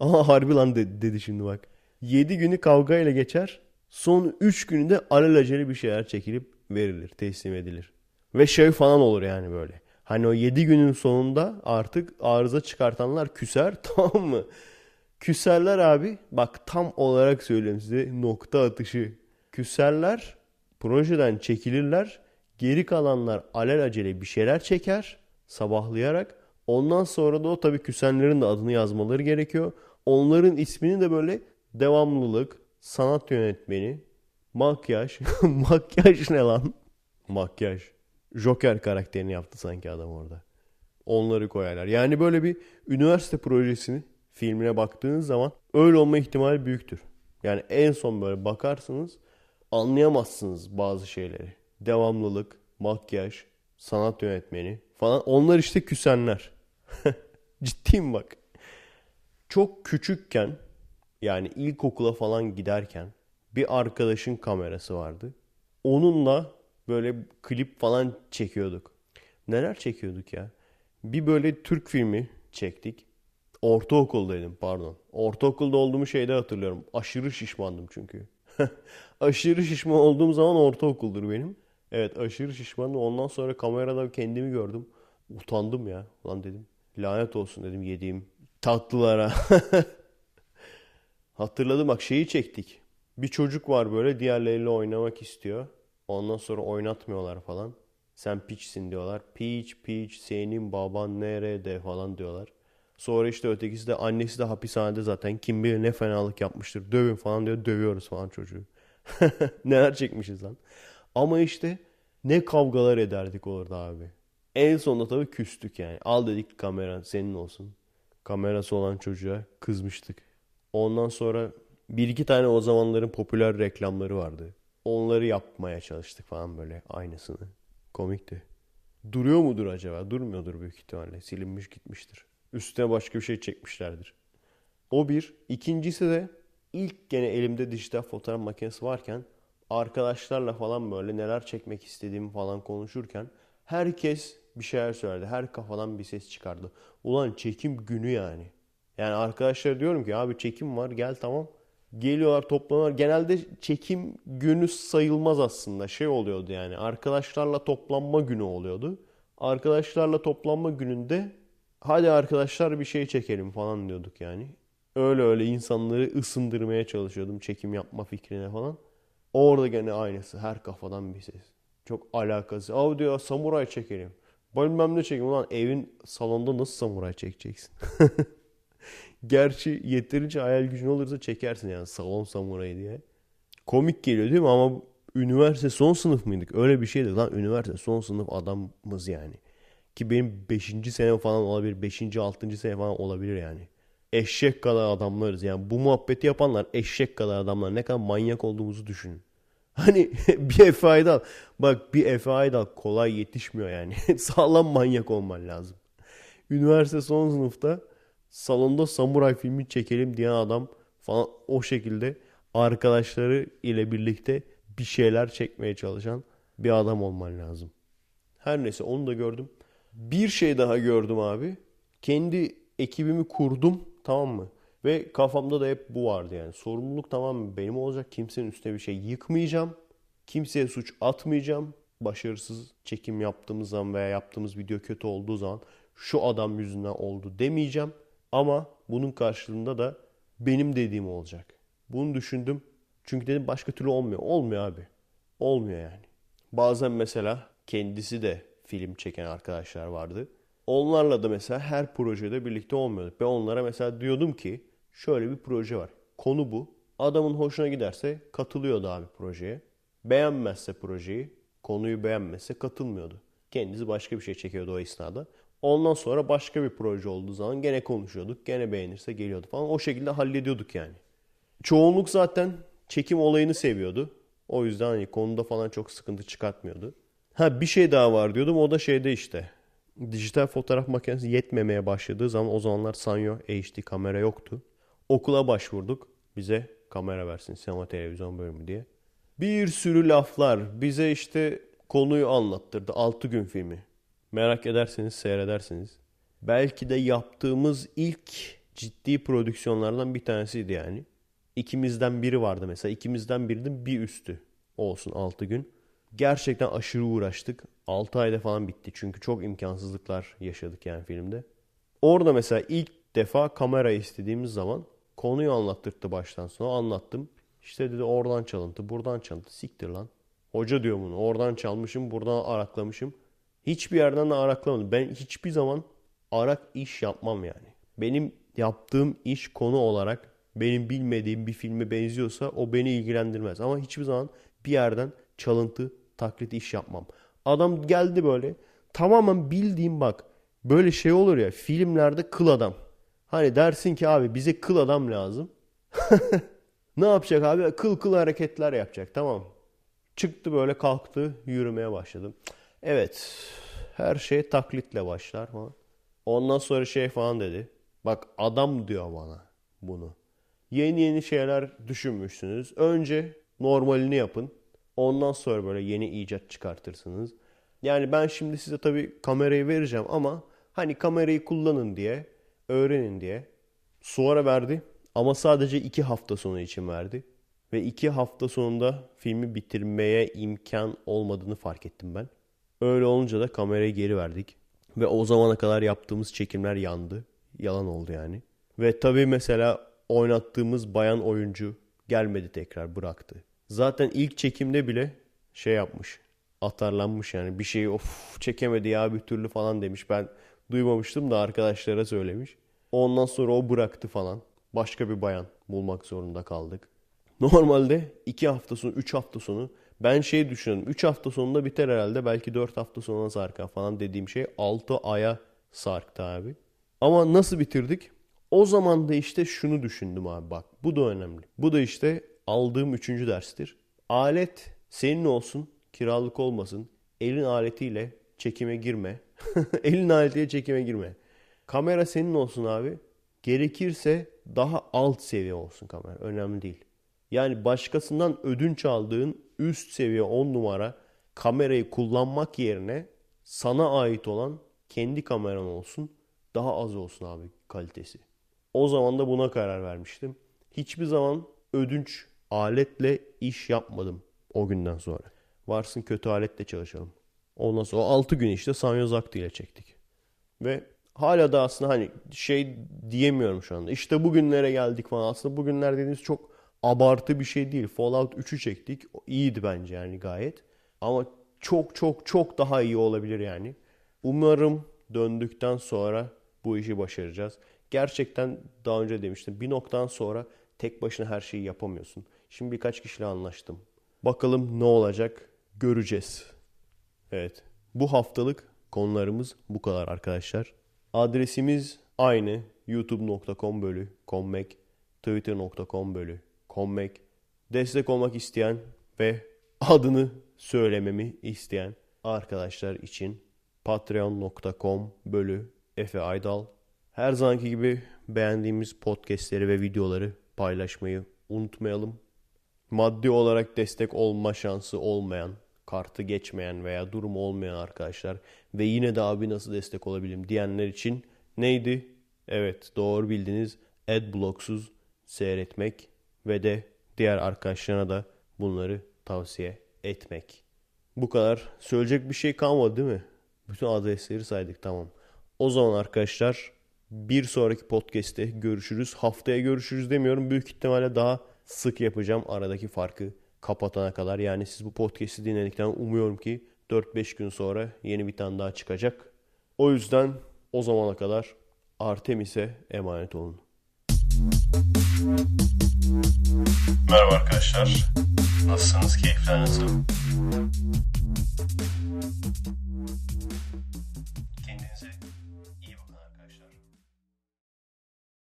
ama harbi lan dedi, dedi şimdi bak. 7 günü kavgayla geçer. Son 3 günü de alelacele bir şeyler çekilip verilir, teslim edilir. Ve şey falan olur yani böyle. Hani o 7 günün sonunda artık arıza çıkartanlar küser *laughs* tamam mı? Küserler abi bak tam olarak söyleyeyim size nokta atışı. Küserler projeden çekilirler. Geri kalanlar alelacele bir şeyler çeker sabahlayarak. Ondan sonra da o tabii küsenlerin de adını yazmaları gerekiyor. Onların ismini de böyle devamlılık, sanat yönetmeni, makyaj. *laughs* makyaj ne lan? Makyaj. Joker karakterini yaptı sanki adam orada. Onları koyarlar. Yani böyle bir üniversite projesini filmine baktığınız zaman öyle olma ihtimali büyüktür. Yani en son böyle bakarsınız anlayamazsınız bazı şeyleri. Devamlılık, makyaj, sanat yönetmeni falan. Onlar işte küsenler. *laughs* Ciddiyim bak. Çok küçükken yani ilkokula falan giderken bir arkadaşın kamerası vardı. Onunla böyle klip falan çekiyorduk. Neler çekiyorduk ya? Bir böyle Türk filmi çektik. Ortaokuldaydım pardon. Ortaokulda olduğumu şeyde hatırlıyorum. Aşırı şişmandım çünkü. *laughs* aşırı şişman olduğum zaman ortaokuldur benim. Evet aşırı şişmandım. Ondan sonra kamerada kendimi gördüm. Utandım ya. Lan dedim. Lanet olsun dedim yediğim tatlılara. *laughs* Hatırladım bak şeyi çektik. Bir çocuk var böyle diğerleriyle oynamak istiyor. Ondan sonra oynatmıyorlar falan. Sen piçsin diyorlar. Piç piç senin baban nerede falan diyorlar. Sonra işte ötekisi de annesi de hapishanede zaten kim bilir ne fenalık yapmıştır. Dövün falan diyor. Dövüyoruz falan çocuğu. *laughs* Neler çekmişiz lan. Ama işte ne kavgalar ederdik orada abi. En sonunda tabii küstük yani. Al dedik kamera senin olsun. Kamerası olan çocuğa kızmıştık. Ondan sonra bir iki tane o zamanların popüler reklamları vardı. Onları yapmaya çalıştık falan böyle aynısını. Komikti. Duruyor mudur acaba? Durmuyordur büyük ihtimalle. Silinmiş gitmiştir. Üstüne başka bir şey çekmişlerdir. O bir. İkincisi de ilk gene elimde dijital fotoğraf makinesi varken arkadaşlarla falan böyle neler çekmek istediğimi falan konuşurken herkes bir şeyler söyledi. Her kafadan bir ses çıkardı. Ulan çekim günü yani. Yani arkadaşlar diyorum ki abi çekim var gel tamam. Geliyorlar toplanıyorlar. Genelde çekim günü sayılmaz aslında. Şey oluyordu yani arkadaşlarla toplanma günü oluyordu. Arkadaşlarla toplanma gününde hadi arkadaşlar bir şey çekelim falan diyorduk yani. Öyle öyle insanları ısındırmaya çalışıyordum çekim yapma fikrine falan. Orada gene aynısı her kafadan bir ses. Çok alakası. Av diyor samuray çekelim. Bilmem ne çekelim. Ulan evin salonda nasıl samuray çekeceksin? *laughs* Gerçi yeterince hayal gücün olursa çekersin yani salon samurayı diye. Komik geliyor değil mi ama üniversite son sınıf mıydık? Öyle bir şeydi lan üniversite son sınıf adamız yani. Ki benim 5. sene falan olabilir. 5. 6. sene falan olabilir yani. Eşek kadar adamlarız. Yani bu muhabbeti yapanlar eşek kadar adamlar. Ne kadar manyak olduğumuzu düşünün. Hani *laughs* bir Efe Aydal. Bak bir Efe Aydal kolay yetişmiyor yani. *laughs* Sağlam manyak olman lazım. Üniversite son sınıfta salonda samuray filmi çekelim diyen adam falan o şekilde arkadaşları ile birlikte bir şeyler çekmeye çalışan bir adam olman lazım. Her neyse onu da gördüm. Bir şey daha gördüm abi. Kendi ekibimi kurdum tamam mı? Ve kafamda da hep bu vardı yani. Sorumluluk tamam benim olacak. Kimsenin üstüne bir şey yıkmayacağım. Kimseye suç atmayacağım. Başarısız çekim yaptığımız zaman veya yaptığımız video kötü olduğu zaman şu adam yüzünden oldu demeyeceğim. Ama bunun karşılığında da benim dediğim olacak. Bunu düşündüm. Çünkü dedim başka türlü olmuyor. Olmuyor abi. Olmuyor yani. Bazen mesela kendisi de film çeken arkadaşlar vardı. Onlarla da mesela her projede birlikte olmuyorduk. Ben onlara mesela diyordum ki şöyle bir proje var. Konu bu. Adamın hoşuna giderse katılıyordu abi projeye. Beğenmezse projeyi, konuyu beğenmezse katılmıyordu. Kendisi başka bir şey çekiyordu o esnada. Ondan sonra başka bir proje olduğu zaman gene konuşuyorduk. Gene beğenirse geliyordu falan. O şekilde hallediyorduk yani. Çoğunluk zaten çekim olayını seviyordu. O yüzden hani konuda falan çok sıkıntı çıkartmıyordu. Ha bir şey daha var diyordum. O da şeyde işte. Dijital fotoğraf makinesi yetmemeye başladığı zaman o zamanlar Sanyo HD kamera yoktu. Okula başvurduk. Bize kamera versin sinema televizyon bölümü diye. Bir sürü laflar. Bize işte konuyu anlattırdı. 6 gün filmi. Merak ederseniz seyredersiniz. Belki de yaptığımız ilk ciddi prodüksiyonlardan bir tanesiydi yani. İkimizden biri vardı mesela. İkimizden birinin bir üstü olsun 6 gün. Gerçekten aşırı uğraştık. 6 ayda falan bitti. Çünkü çok imkansızlıklar yaşadık yani filmde. Orada mesela ilk defa kamera istediğimiz zaman konuyu anlattırdı baştan sona. Anlattım. İşte dedi oradan çalıntı, buradan çalıntı. Siktir lan. Hoca diyor bunu. Oradan çalmışım, buradan araklamışım. Hiçbir yerden de araklamadım. Ben hiçbir zaman arak iş yapmam yani. Benim yaptığım iş konu olarak benim bilmediğim bir filme benziyorsa o beni ilgilendirmez. Ama hiçbir zaman bir yerden çalıntı, taklit iş yapmam. Adam geldi böyle tamamen bildiğim bak böyle şey olur ya filmlerde kıl adam. Hani dersin ki abi bize kıl adam lazım. *laughs* ne yapacak abi? Kıl kıl hareketler yapacak tamam. Çıktı böyle kalktı yürümeye başladım. Evet her şey taklitle başlar falan. Ondan sonra şey falan dedi. Bak adam diyor bana bunu. Yeni yeni şeyler düşünmüşsünüz. Önce normalini yapın. Ondan sonra böyle yeni icat çıkartırsınız. Yani ben şimdi size tabii kamerayı vereceğim ama hani kamerayı kullanın diye, öğrenin diye. Sonra verdi ama sadece iki hafta sonu için verdi. Ve iki hafta sonunda filmi bitirmeye imkan olmadığını fark ettim ben. Öyle olunca da kamerayı geri verdik. Ve o zamana kadar yaptığımız çekimler yandı. Yalan oldu yani. Ve tabii mesela oynattığımız bayan oyuncu gelmedi tekrar bıraktı. Zaten ilk çekimde bile şey yapmış. Atarlanmış yani bir şeyi of çekemedi ya bir türlü falan demiş. Ben duymamıştım da arkadaşlara söylemiş. Ondan sonra o bıraktı falan. Başka bir bayan bulmak zorunda kaldık. *laughs* Normalde 2 hafta sonu 3 hafta sonu ben şey düşünüyorum 3 hafta sonunda biter herhalde belki 4 hafta sonuna sarkar falan dediğim şey 6 aya sarktı abi. Ama nasıl bitirdik? O zaman da işte şunu düşündüm abi bak bu da önemli. Bu da işte aldığım üçüncü derstir. Alet senin olsun kiralık olmasın. Elin aletiyle çekime girme. *laughs* Elin aletiyle çekime girme. Kamera senin olsun abi. Gerekirse daha alt seviye olsun kamera. Önemli değil. Yani başkasından ödünç aldığın üst seviye 10 numara kamerayı kullanmak yerine sana ait olan kendi kameran olsun. Daha az olsun abi kalitesi. O zaman da buna karar vermiştim. Hiçbir zaman ödünç aletle iş yapmadım o günden sonra. Varsın kötü aletle çalışalım. Ondan sonra 6 gün işte Sanyo Zakti ile çektik. Ve hala da aslında hani şey diyemiyorum şu anda. İşte bugünlere geldik falan. Aslında bugünler dediğimiz çok abartı bir şey değil. Fallout 3'ü çektik. İyiydi bence yani gayet. Ama çok çok çok daha iyi olabilir yani. Umarım döndükten sonra bu işi başaracağız. Gerçekten daha önce demiştim. Bir noktadan sonra tek başına her şeyi yapamıyorsun. Şimdi birkaç kişiyle anlaştım. Bakalım ne olacak göreceğiz. Evet. Bu haftalık konularımız bu kadar arkadaşlar. Adresimiz aynı. youtube.com bölü kommek, twitter.com bölü kommek. Destek olmak isteyen ve adını söylememi isteyen arkadaşlar için patreon.com bölü Efe Aydal. Her zamanki gibi beğendiğimiz podcastleri ve videoları paylaşmayı unutmayalım. Maddi olarak destek olma şansı olmayan, kartı geçmeyen veya durumu olmayan arkadaşlar ve yine de abi nasıl destek olabilirim diyenler için neydi? Evet doğru bildiniz. Adblocksuz seyretmek ve de diğer arkadaşlarına da bunları tavsiye etmek. Bu kadar. Söyleyecek bir şey kalmadı değil mi? Bütün adresleri saydık tamam. O zaman arkadaşlar bir sonraki podcast'te görüşürüz. Haftaya görüşürüz demiyorum. Büyük ihtimalle daha sık yapacağım aradaki farkı kapatana kadar. Yani siz bu podcast'i dinledikten umuyorum ki 4-5 gün sonra yeni bir tane daha çıkacak. O yüzden o zamana kadar Artemis'e emanet olun. Merhaba arkadaşlar. Nasılsınız? Keyifler nasıl?